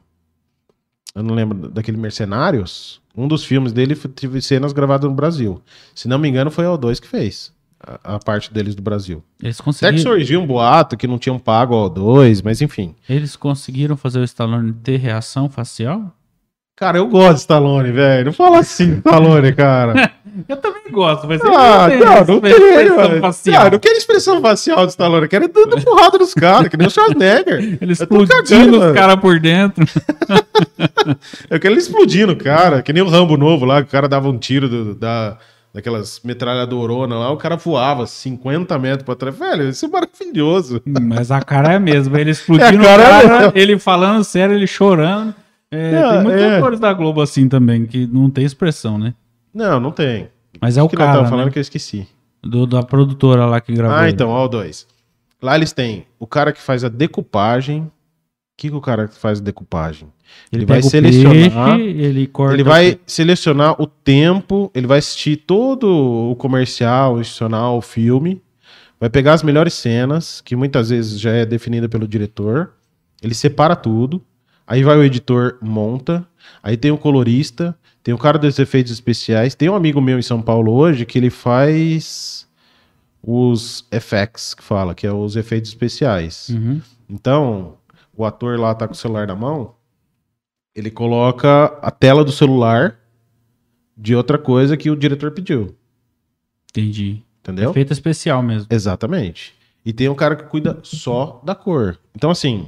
Eu não lembro, daquele Mercenários. Um dos filmes dele teve cenas gravadas no Brasil. Se não me engano, foi a O2 que fez. A, a parte deles do Brasil. Eles Até que conseguiram, surgiu um boato que não tinham pago a O2, mas enfim. eles conseguiram fazer o Stallone ter reação facial? Cara, eu gosto de Stallone, velho. Não fala assim, Stallone, cara. Eu também gosto, mas Ah, não, não tem, velho. facial. Ah, não quero expressão facial de Stallone. Eu quero dando porrada nos caras, que nem o Schwarzenegger. Ele Eu explodindo os caras por dentro. Eu quero ele explodindo, cara. Que nem o Rambo novo lá, que o cara dava um tiro do- da, daquelas metralhadoronas lá, o cara voava 50 metros pra trás. Velho, isso é maravilhoso. Mas a cara é a mesma. Ele explodindo É, cara é cara, mesmo. ele falando sério, ele chorando. É, É, tem muitos é. atores da Globo assim também, que não tem expressão, né? Não, não tem. Mas é o que cara, tava falando né? que eu esqueci. Do, da produtora lá que gravou. Ah, ele. então, ó, o dois. Lá eles têm o cara que faz a decupagem. O que, que o cara que faz a decupagem? Ele, ele vai o selecionar- peixe, ele corta... Ele vai selecionar o tempo, ele vai assistir todo o comercial, o institucional, o filme, vai pegar as melhores cenas, que muitas vezes já é definida pelo diretor, ele separa tudo, aí vai o editor, monta, aí tem o colorista, tem o cara dos efeitos especiais, tem um amigo meu em São Paulo hoje que ele faz os effects, que fala, que é os efeitos especiais. Uhum. Então, o ator lá tá com o celular na mão, ele coloca a tela do celular de outra coisa que o diretor pediu. Entendi. Entendeu? Efeito especial mesmo. Exatamente. E tem um cara que cuida só da cor. Então, assim.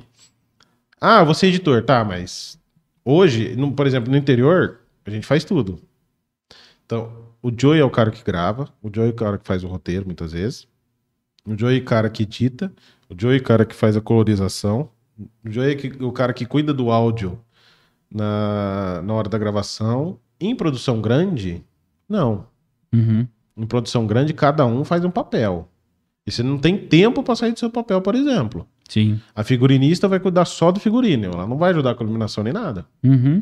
Ah, você é editor, tá, mas hoje, no- por exemplo, no interior, a gente faz tudo. Então, o Joey é o cara que grava, o Joey é o cara que faz o roteiro, muitas vezes. O Joey é o cara que edita, o Joey é o cara que faz a colorização, o Joey é o cara que cuida do áudio na, na hora da gravação. Em produção grande, não. Uhum. Em produção grande, cada um faz um papel. E você não tem tempo para sair do seu papel, por exemplo. Sim. A figurinista vai cuidar só do figurino. Ela não vai ajudar com a iluminação nem nada. Uhum.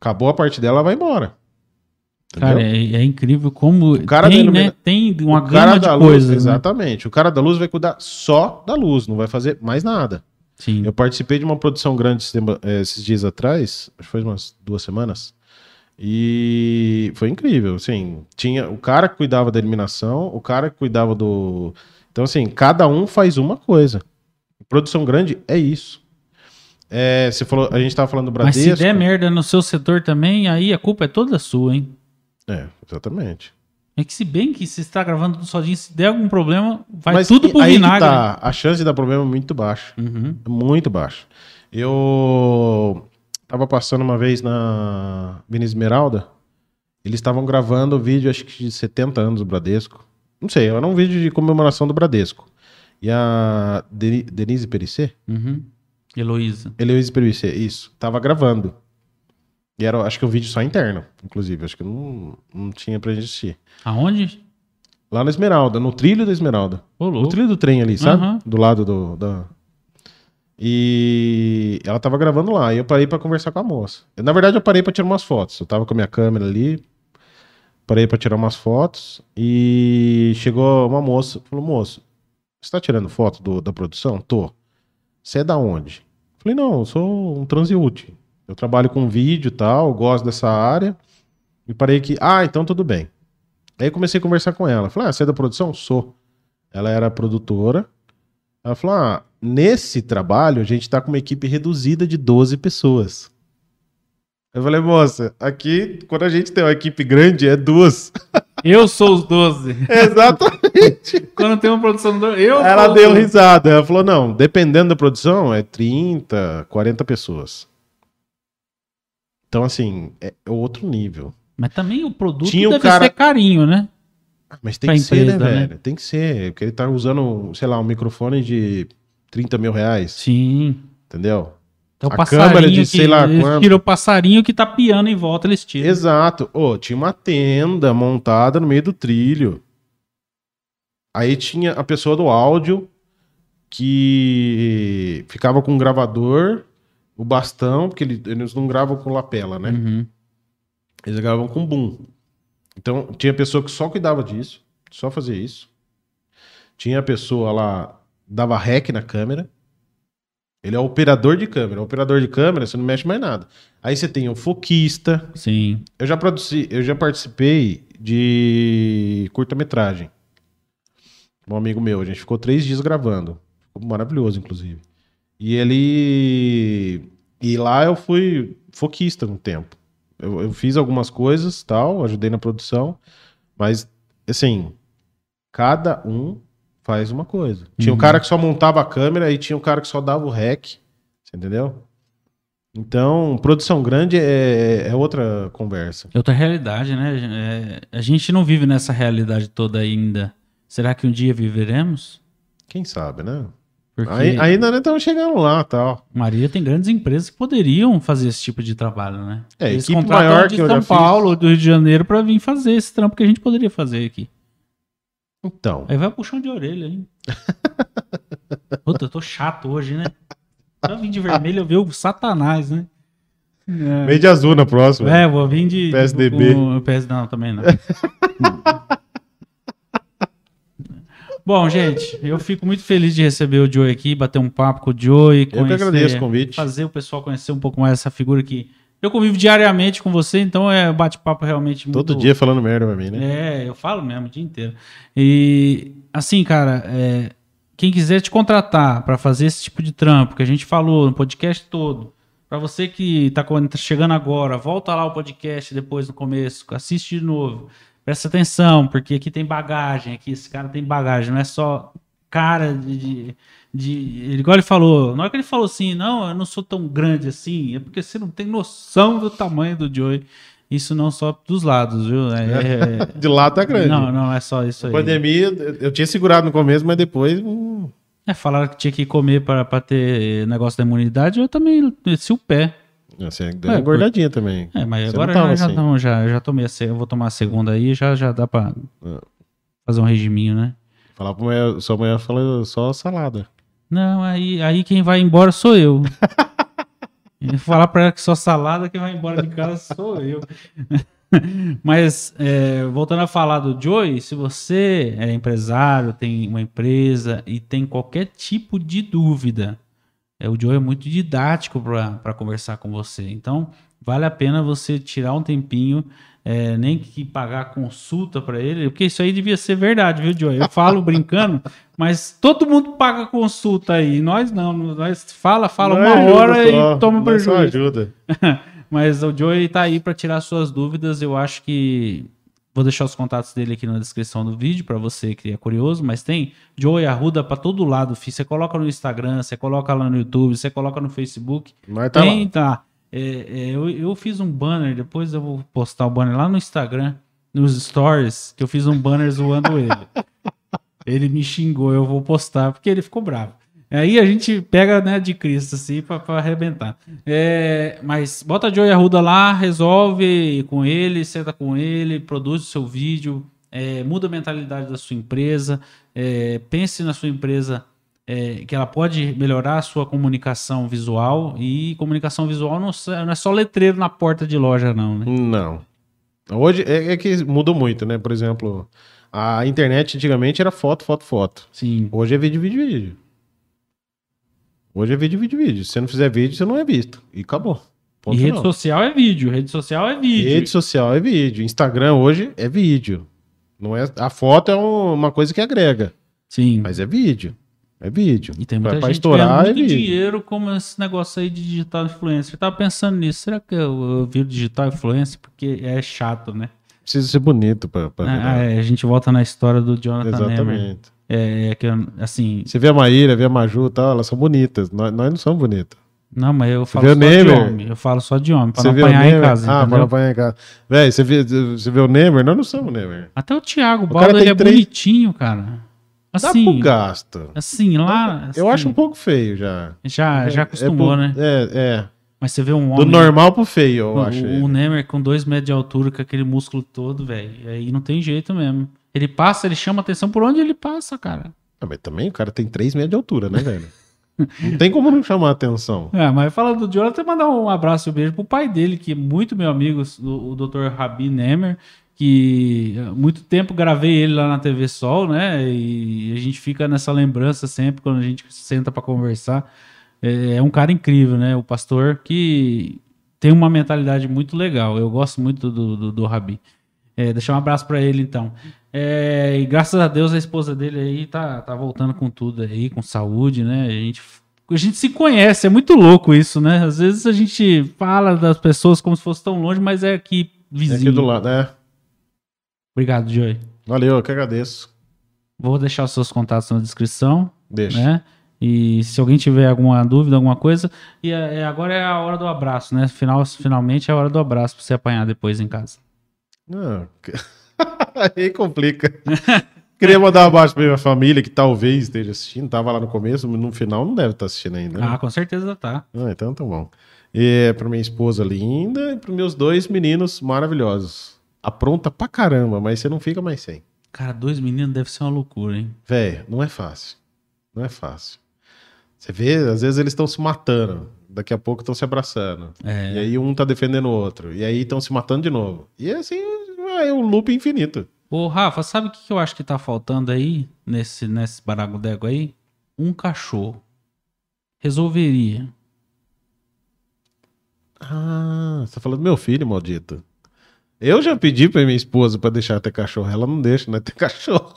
Acabou a parte dela, ela vai embora. Entendeu? Cara, é, é incrível como cara tem, da né? ilumina- Tem uma O cara gama da de luz, coisas. né? Exatamente. O cara da luz vai cuidar só da luz, não vai fazer mais nada. Sim. Eu participei de uma produção grande eh, esses dias atrás, acho que foi umas duas semanas. E foi incrível, assim, tinha o cara que cuidava da iluminação, o cara que cuidava do. Então, assim, cada um faz uma coisa. Produção grande é isso. É, você falou, a gente tava falando do Mas se Bradesco. der merda no seu setor também, aí a culpa é toda sua, hein? É, exatamente. É que se bem que se está gravando tudo sozinho, se der algum problema, vai Mas tudo pro aí vinagre. tá, a chance de dar problema é muito baixa. Uhum. Muito baixo. Eu tava passando uma vez na Avenida Esmeralda. Eles estavam gravando o vídeo, acho que de 70 anos do Bradesco. Não sei, era um vídeo de comemoração do Bradesco. E a Deni- Denise Perissé, Uhum. Heloísa. Heloísa Perissé, isso, tava gravando. E era, acho que um vídeo só interno, inclusive. Acho que não, não tinha pra gente assistir. Aonde? Lá na Esmeralda, no trilho da Esmeralda. Ô, No trilho do trem ali, sabe? Aham. Do lado do, da. E ela tava gravando lá. E eu parei pra conversar com a moça. Eu, na verdade, eu parei pra tirar umas fotos. Eu tava com a minha câmera ali. Parei pra tirar umas fotos. E chegou uma moça. Falou, moço, você tá tirando foto do- da produção? Tô. Você é da onde? Falei, não, eu sou um transeúte. Eu trabalho com vídeo e tal, gosto dessa área. E parei que, ah, então tudo bem. Aí comecei a conversar com ela. Falei, ah, você é da produção? Sou. Ela era produtora. Ela falou: ah, nesse trabalho a gente tá com uma equipe reduzida de 12 pessoas. Eu falei, moça, aqui, quando a gente tem uma equipe grande, é duas. Eu sou os 12. Exatamente. Quando tem uma produção do... Eu Ela deu os 12. risada. Ela falou: não, dependendo da produção, é 30, 40 pessoas. Então, assim, é outro nível. Mas também o produto Tinha deve cara- ser carinho, né? Ah, Mas tem Pra que ser, empresa, né, né? velho? Tem que ser. Porque ele tá usando, sei lá, um microfone de 30 mil reais. Sim. Entendeu? Então, o A passarinho câmera de que, sei lá eles quanto. tiram o passarinho que tá piando em volta, eles tiram. Exato. Ô, tinha uma tenda montada no meio do trilho. Aí tinha a pessoa do áudio que ficava com um gravador, o bastão, porque ele- eles não gravam com lapela, né? Uhum. Eles gravavam com boom. Então, tinha pessoa que só cuidava disso, só fazia isso. Tinha a pessoa lá, dava rec na câmera. Ele é operador de câmera. Operador de câmera, você não mexe mais nada. Aí você tem o foquista. Sim. Eu já produzi, eu já participei de curta-metragem. Um amigo meu, a gente ficou três dias gravando. Ficou maravilhoso, inclusive. E ele. E lá eu fui foquista um tempo. Eu, eu fiz algumas coisas, tal, ajudei na produção, mas assim, cada um faz uma coisa. Tinha um Uhum. cara que só montava a câmera e tinha um cara que só dava o rec, você entendeu? Então, produção grande é, é outra conversa. É outra realidade, né? É, a gente não vive nessa realidade toda ainda. Será que um dia viveremos? Quem sabe, né? Porque Aí- ainda não estamos chegando lá, tal. Maria tem grandes empresas que poderiam fazer esse tipo de trabalho, né? É, Eles equipe maior de que São. Paulo, do Rio de Janeiro, pra vir fazer esse trampo que a gente poderia fazer aqui. Então, Aí vai puxão de orelha, hein? Puta, eu tô chato hoje, né? Pra vir de vermelho eu ver o satanás, né? É. meio de azul na próxima. É, vou vir de. PSDB. Com, PS, não, também não. Bom, gente, eu fico muito feliz de receber o Joey aqui, bater um papo com o Joey. Eu que conhecer- agradeço o convite. Fazer o pessoal conhecer um pouco mais essa figura que eu convivo diariamente com você, então é bate-papo realmente muito. Todo dia falando merda pra mim, né? É, eu falo mesmo o dia inteiro. E assim, cara, é, quem quiser te contratar para fazer esse tipo de trampo que a gente falou no podcast todo, para você que tá tá chegando agora, volta lá o podcast depois no começo, assiste de novo. Presta atenção, porque aqui tem bagagem, aqui esse cara tem bagagem, não é só cara de, de, de- ele igual ele falou, na hora que ele falou assim, não, eu não sou tão grande assim, é porque você não tem noção do tamanho do Joey. Isso não só dos lados, viu? É- é- De lá tá grande. não, não é só isso aí. Pandemia, eu tinha segurado no começo, mas depois. hum, É, falaram que tinha que comer para ter negócio da imunidade, eu também desci o pé. Você deu uma engordadinha também. É, mas Você agora não já, já, assim. não, já, já tomei a se- eu vou tomar a segunda aí, já, já dá pra É. fazer um regiminho, né? Falar pra mulher, sua mulher fala só salada. Não, aí, aí quem vai embora sou eu. E falar pra ela que só salada, quem vai embora de casa sou eu. Mas, é, voltando a falar do Joey, se você é empresário, tem uma empresa e tem qualquer tipo de dúvida, é, o Joey é muito didático para conversar com você. Então, vale a pena você tirar um tempinho, é, nem que pagar consulta para ele, porque isso aí devia ser verdade, viu, Joey? Eu falo brincando, mas todo mundo paga consulta aí. Nós não, nós fala, fala Não uma ajuda hora só, e toma mas só prejuízo. ajuda. Mas o Joey tá aí para tirar suas dúvidas. Eu acho que vou deixar os contatos dele aqui na descrição do vídeo para você que é curioso. Mas tem Joey Arruda para todo lado, filho. Você coloca no Instagram, você coloca lá no YouTube, você coloca no Facebook. Mas tá tem, lá. tá. É, é, eu, eu fiz um banner, depois eu vou postar o banner lá no Instagram, nos stories, que eu fiz um banner zoando ele. Ele me xingou, eu vou postar, porque ele ficou bravo. Aí a gente pega, né, de Cristo, assim, pra, pra arrebentar. É, mas bota Joey Arruda lá, resolve com ele, senta com ele, produz o seu vídeo, é, muda a mentalidade da sua empresa, é, pense na sua empresa é, que ela pode melhorar a sua comunicação visual e comunicação visual não, não é só letreiro na porta de loja, não, né? Não. Hoje é, é que mudou muito, né? Por exemplo, a internet antigamente era foto, foto, foto. Sim. Hoje é vídeo, vídeo, vídeo. Hoje é vídeo, vídeo, vídeo. Se você não fizer vídeo, você não é visto. E acabou. Ponto e rede final. social é vídeo, rede social é vídeo. Rede social é vídeo. Instagram hoje é vídeo. Não é, a foto é um- uma coisa que agrega. Sim. Mas é vídeo. É vídeo. E tem muita pra, pra gente estourar ganhando é muito vídeo. dinheiro como esse negócio aí de digital influencer. Eu tava pensando nisso. Será que eu, eu viro digital influencer? Porque é chato, né? Precisa ser bonito pra, pra Ah, é, a gente volta na história do Jonathan Nehmer. Exatamente. É, é que, assim... Você vê a Maíra, vê a Maju e tal, elas são bonitas. Nós, nós não somos bonitos. Não, mas eu falo só o de Neymar? homem. Eu falo só de homem, pra Você não apanhar em Neymar? casa, Ah, pra entendeu? não apanhar em casa. Véi, você vê, você vê o Neymar? Nós não somos o Neymar. Até o Thiago Baldo, ele é três- bonitinho, cara. Dá Assim, pro gasto. assim, lá... Eu assim, acho um pouco feio já. Já, já É acostumou, pro- né? É, é. Mas você vê um Do homem... normal pro feio, eu o, acho. o ele. Neymar com dois metros de altura, com aquele músculo todo, velho. Aí não tem jeito mesmo. Ele passa, ele chama atenção por onde ele passa, cara. Ah, mas também o cara tem 3 metros de altura, né, velho? não tem como não chamar atenção. É, mas falando do Jonathan, mandar um abraço e um beijo pro pai dele, que é muito meu amigo, o, o Dr. Rabi Nemer, que há muito tempo gravei ele lá na TV Sol, né? E a gente fica nessa lembrança sempre quando a gente senta para conversar. É, é um cara incrível, né? O pastor que tem uma mentalidade muito legal. Eu gosto muito do, do, do Rabi. É, deixar um abraço para ele, então. É, e graças a Deus a esposa dele aí tá, tá voltando com tudo aí, com saúde, né? A gente, a gente se conhece, é muito louco isso, né? Às vezes a gente fala das pessoas como se fosse tão longe, mas é aqui É vizinho. aqui do lado, né? Obrigado, Joey. Valeu, eu que agradeço. Vou deixar os seus contatos na descrição, Deixa. né? E se alguém tiver alguma dúvida, alguma coisa, e é- é- agora é a hora do abraço, né? Final, finalmente é a hora do abraço pra você apanhar depois em casa. Que- Aí complica. Queria mandar um abraço pra minha família que talvez esteja assistindo. Tava lá no começo, mas no final não deve estar assistindo ainda. né? Ah, com certeza tá. Ah, então tá bom. E pra minha esposa linda e pros meus dois meninos maravilhosos. Apronta pra caramba, mas você não fica mais sem. Cara, dois meninos deve ser uma loucura, hein? Véi, não é fácil. Não é fácil. Você vê, às vezes eles estão se matando. Daqui a pouco estão se abraçando. É. E aí um tá defendendo o outro. E aí estão se matando de novo. E assim, é um loop infinito. Ô, Rafa, sabe o que eu acho que tá faltando aí, nesse, nesse baragodego aí? Um cachorro. Resolveria. Ah, você tá falando do meu filho, maldito. Eu já pedi pra minha esposa pra deixar ter cachorro. Ela não deixa, né? Ter cachorro.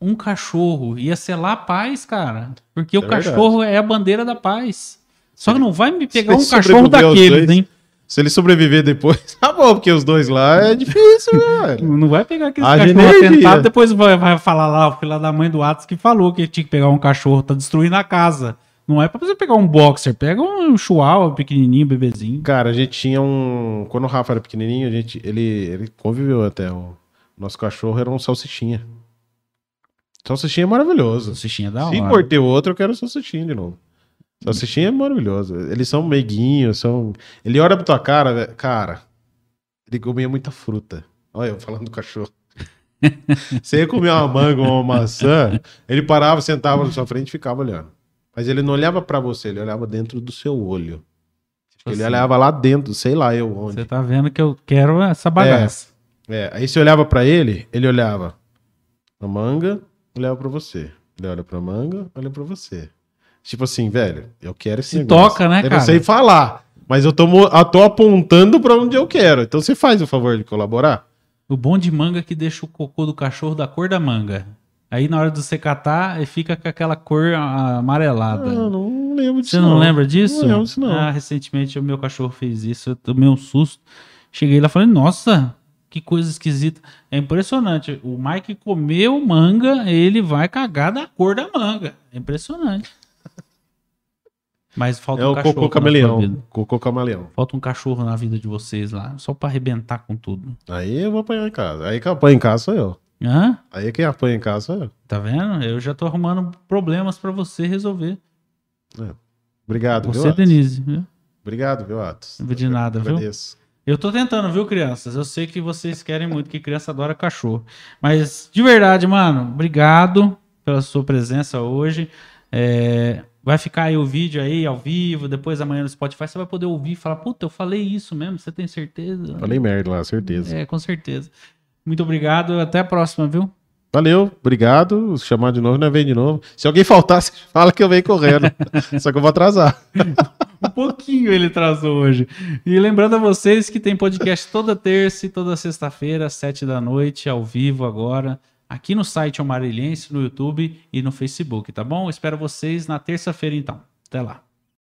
Um cachorro. Ia selar a paz, cara. Porque o É cachorro é a bandeira da paz. Só que não vai me pegar um cachorro daqueles, hein? Se ele sobreviver depois, tá bom, porque os dois lá é difícil, velho. Não vai pegar aquele cachorro atentado, depois vai, vai falar lá, o filho da mãe do Atos que falou que tinha que pegar um cachorro, tá destruindo a casa. Não é pra você pegar um boxer, pega um chihuahua pequenininho, bebezinho. Cara, a gente tinha um. Quando o Rafa era pequenininho, a gente, ele, ele conviveu até. O nosso cachorro era um salsichinha. Salsichinha é maravilhoso. Salsichinha da Se hora. for ter outro, eu quero salsichinha de novo. Salsichinha é maravilhoso. Eles são meiguinhos, são. Ele olha pra tua cara, velho. Cara, ele comia muita fruta. Olha, eu falando do cachorro. Você ia comer uma manga ou uma maçã, ele parava, sentava na sua frente e ficava olhando. Mas ele não olhava para você, ele olhava dentro do seu olho. Ele assim, olhava lá dentro, sei lá eu onde. Você tá vendo que eu quero essa bagaça. É, é. aí você olhava para ele, ele olhava a manga, olhava para você. Ele olha pra manga, olha para você. Tipo assim, velho, eu quero esse Se negócio. toca, né, eu cara? Eu sei falar, mas eu tô, eu tô apontando para onde eu quero. Então você faz o favor de colaborar? O bom de manga é que deixa o cocô do cachorro da cor da manga. Aí na hora de você catar, fica com aquela cor amarelada. Ah, não lembro disso. Você não, não, lembra disso? Não lembro disso, não. Ah, recentemente o meu cachorro fez isso, eu tomei um susto. Cheguei lá e falei, nossa, que coisa esquisita. É impressionante. O Mike comeu manga, ele vai cagar da cor da manga. É impressionante. Mas falta é um o cachorro. Cocô camaleão. Cocô camaleão. Falta um cachorro na vida de vocês lá, só para arrebentar com tudo. Aí eu vou apanhar em casa. Aí quem apanha em casa sou eu. Hã? Aí quem apanha em casa eu. Tá vendo? Eu já tô arrumando problemas para você resolver. É. Obrigado, você, viu, Denise. Viu? Obrigado, viu, Atos? De nada, viu? Agradeço. Eu tô tentando, viu, crianças? Eu sei que vocês querem muito, que criança adora cachorro. Mas, de verdade, mano, obrigado pela sua presença hoje. É, Vai ficar aí o vídeo aí ao vivo, depois amanhã no Spotify você vai poder ouvir e falar, puta, eu falei isso mesmo, você tem certeza? Falei merda lá, certeza. É, com certeza. Muito obrigado, até a próxima, viu? Valeu, obrigado. Se chamar de novo, não vem de novo. Se alguém faltar, fala que eu venho correndo. Só que eu vou atrasar. um pouquinho ele atrasou hoje. E lembrando a vocês que tem podcast toda terça e toda sexta-feira, às sete da noite, ao vivo agora aqui no site Amarilhense, no YouTube e no Facebook, tá bom? espero vocês na terça-feira então. Até lá.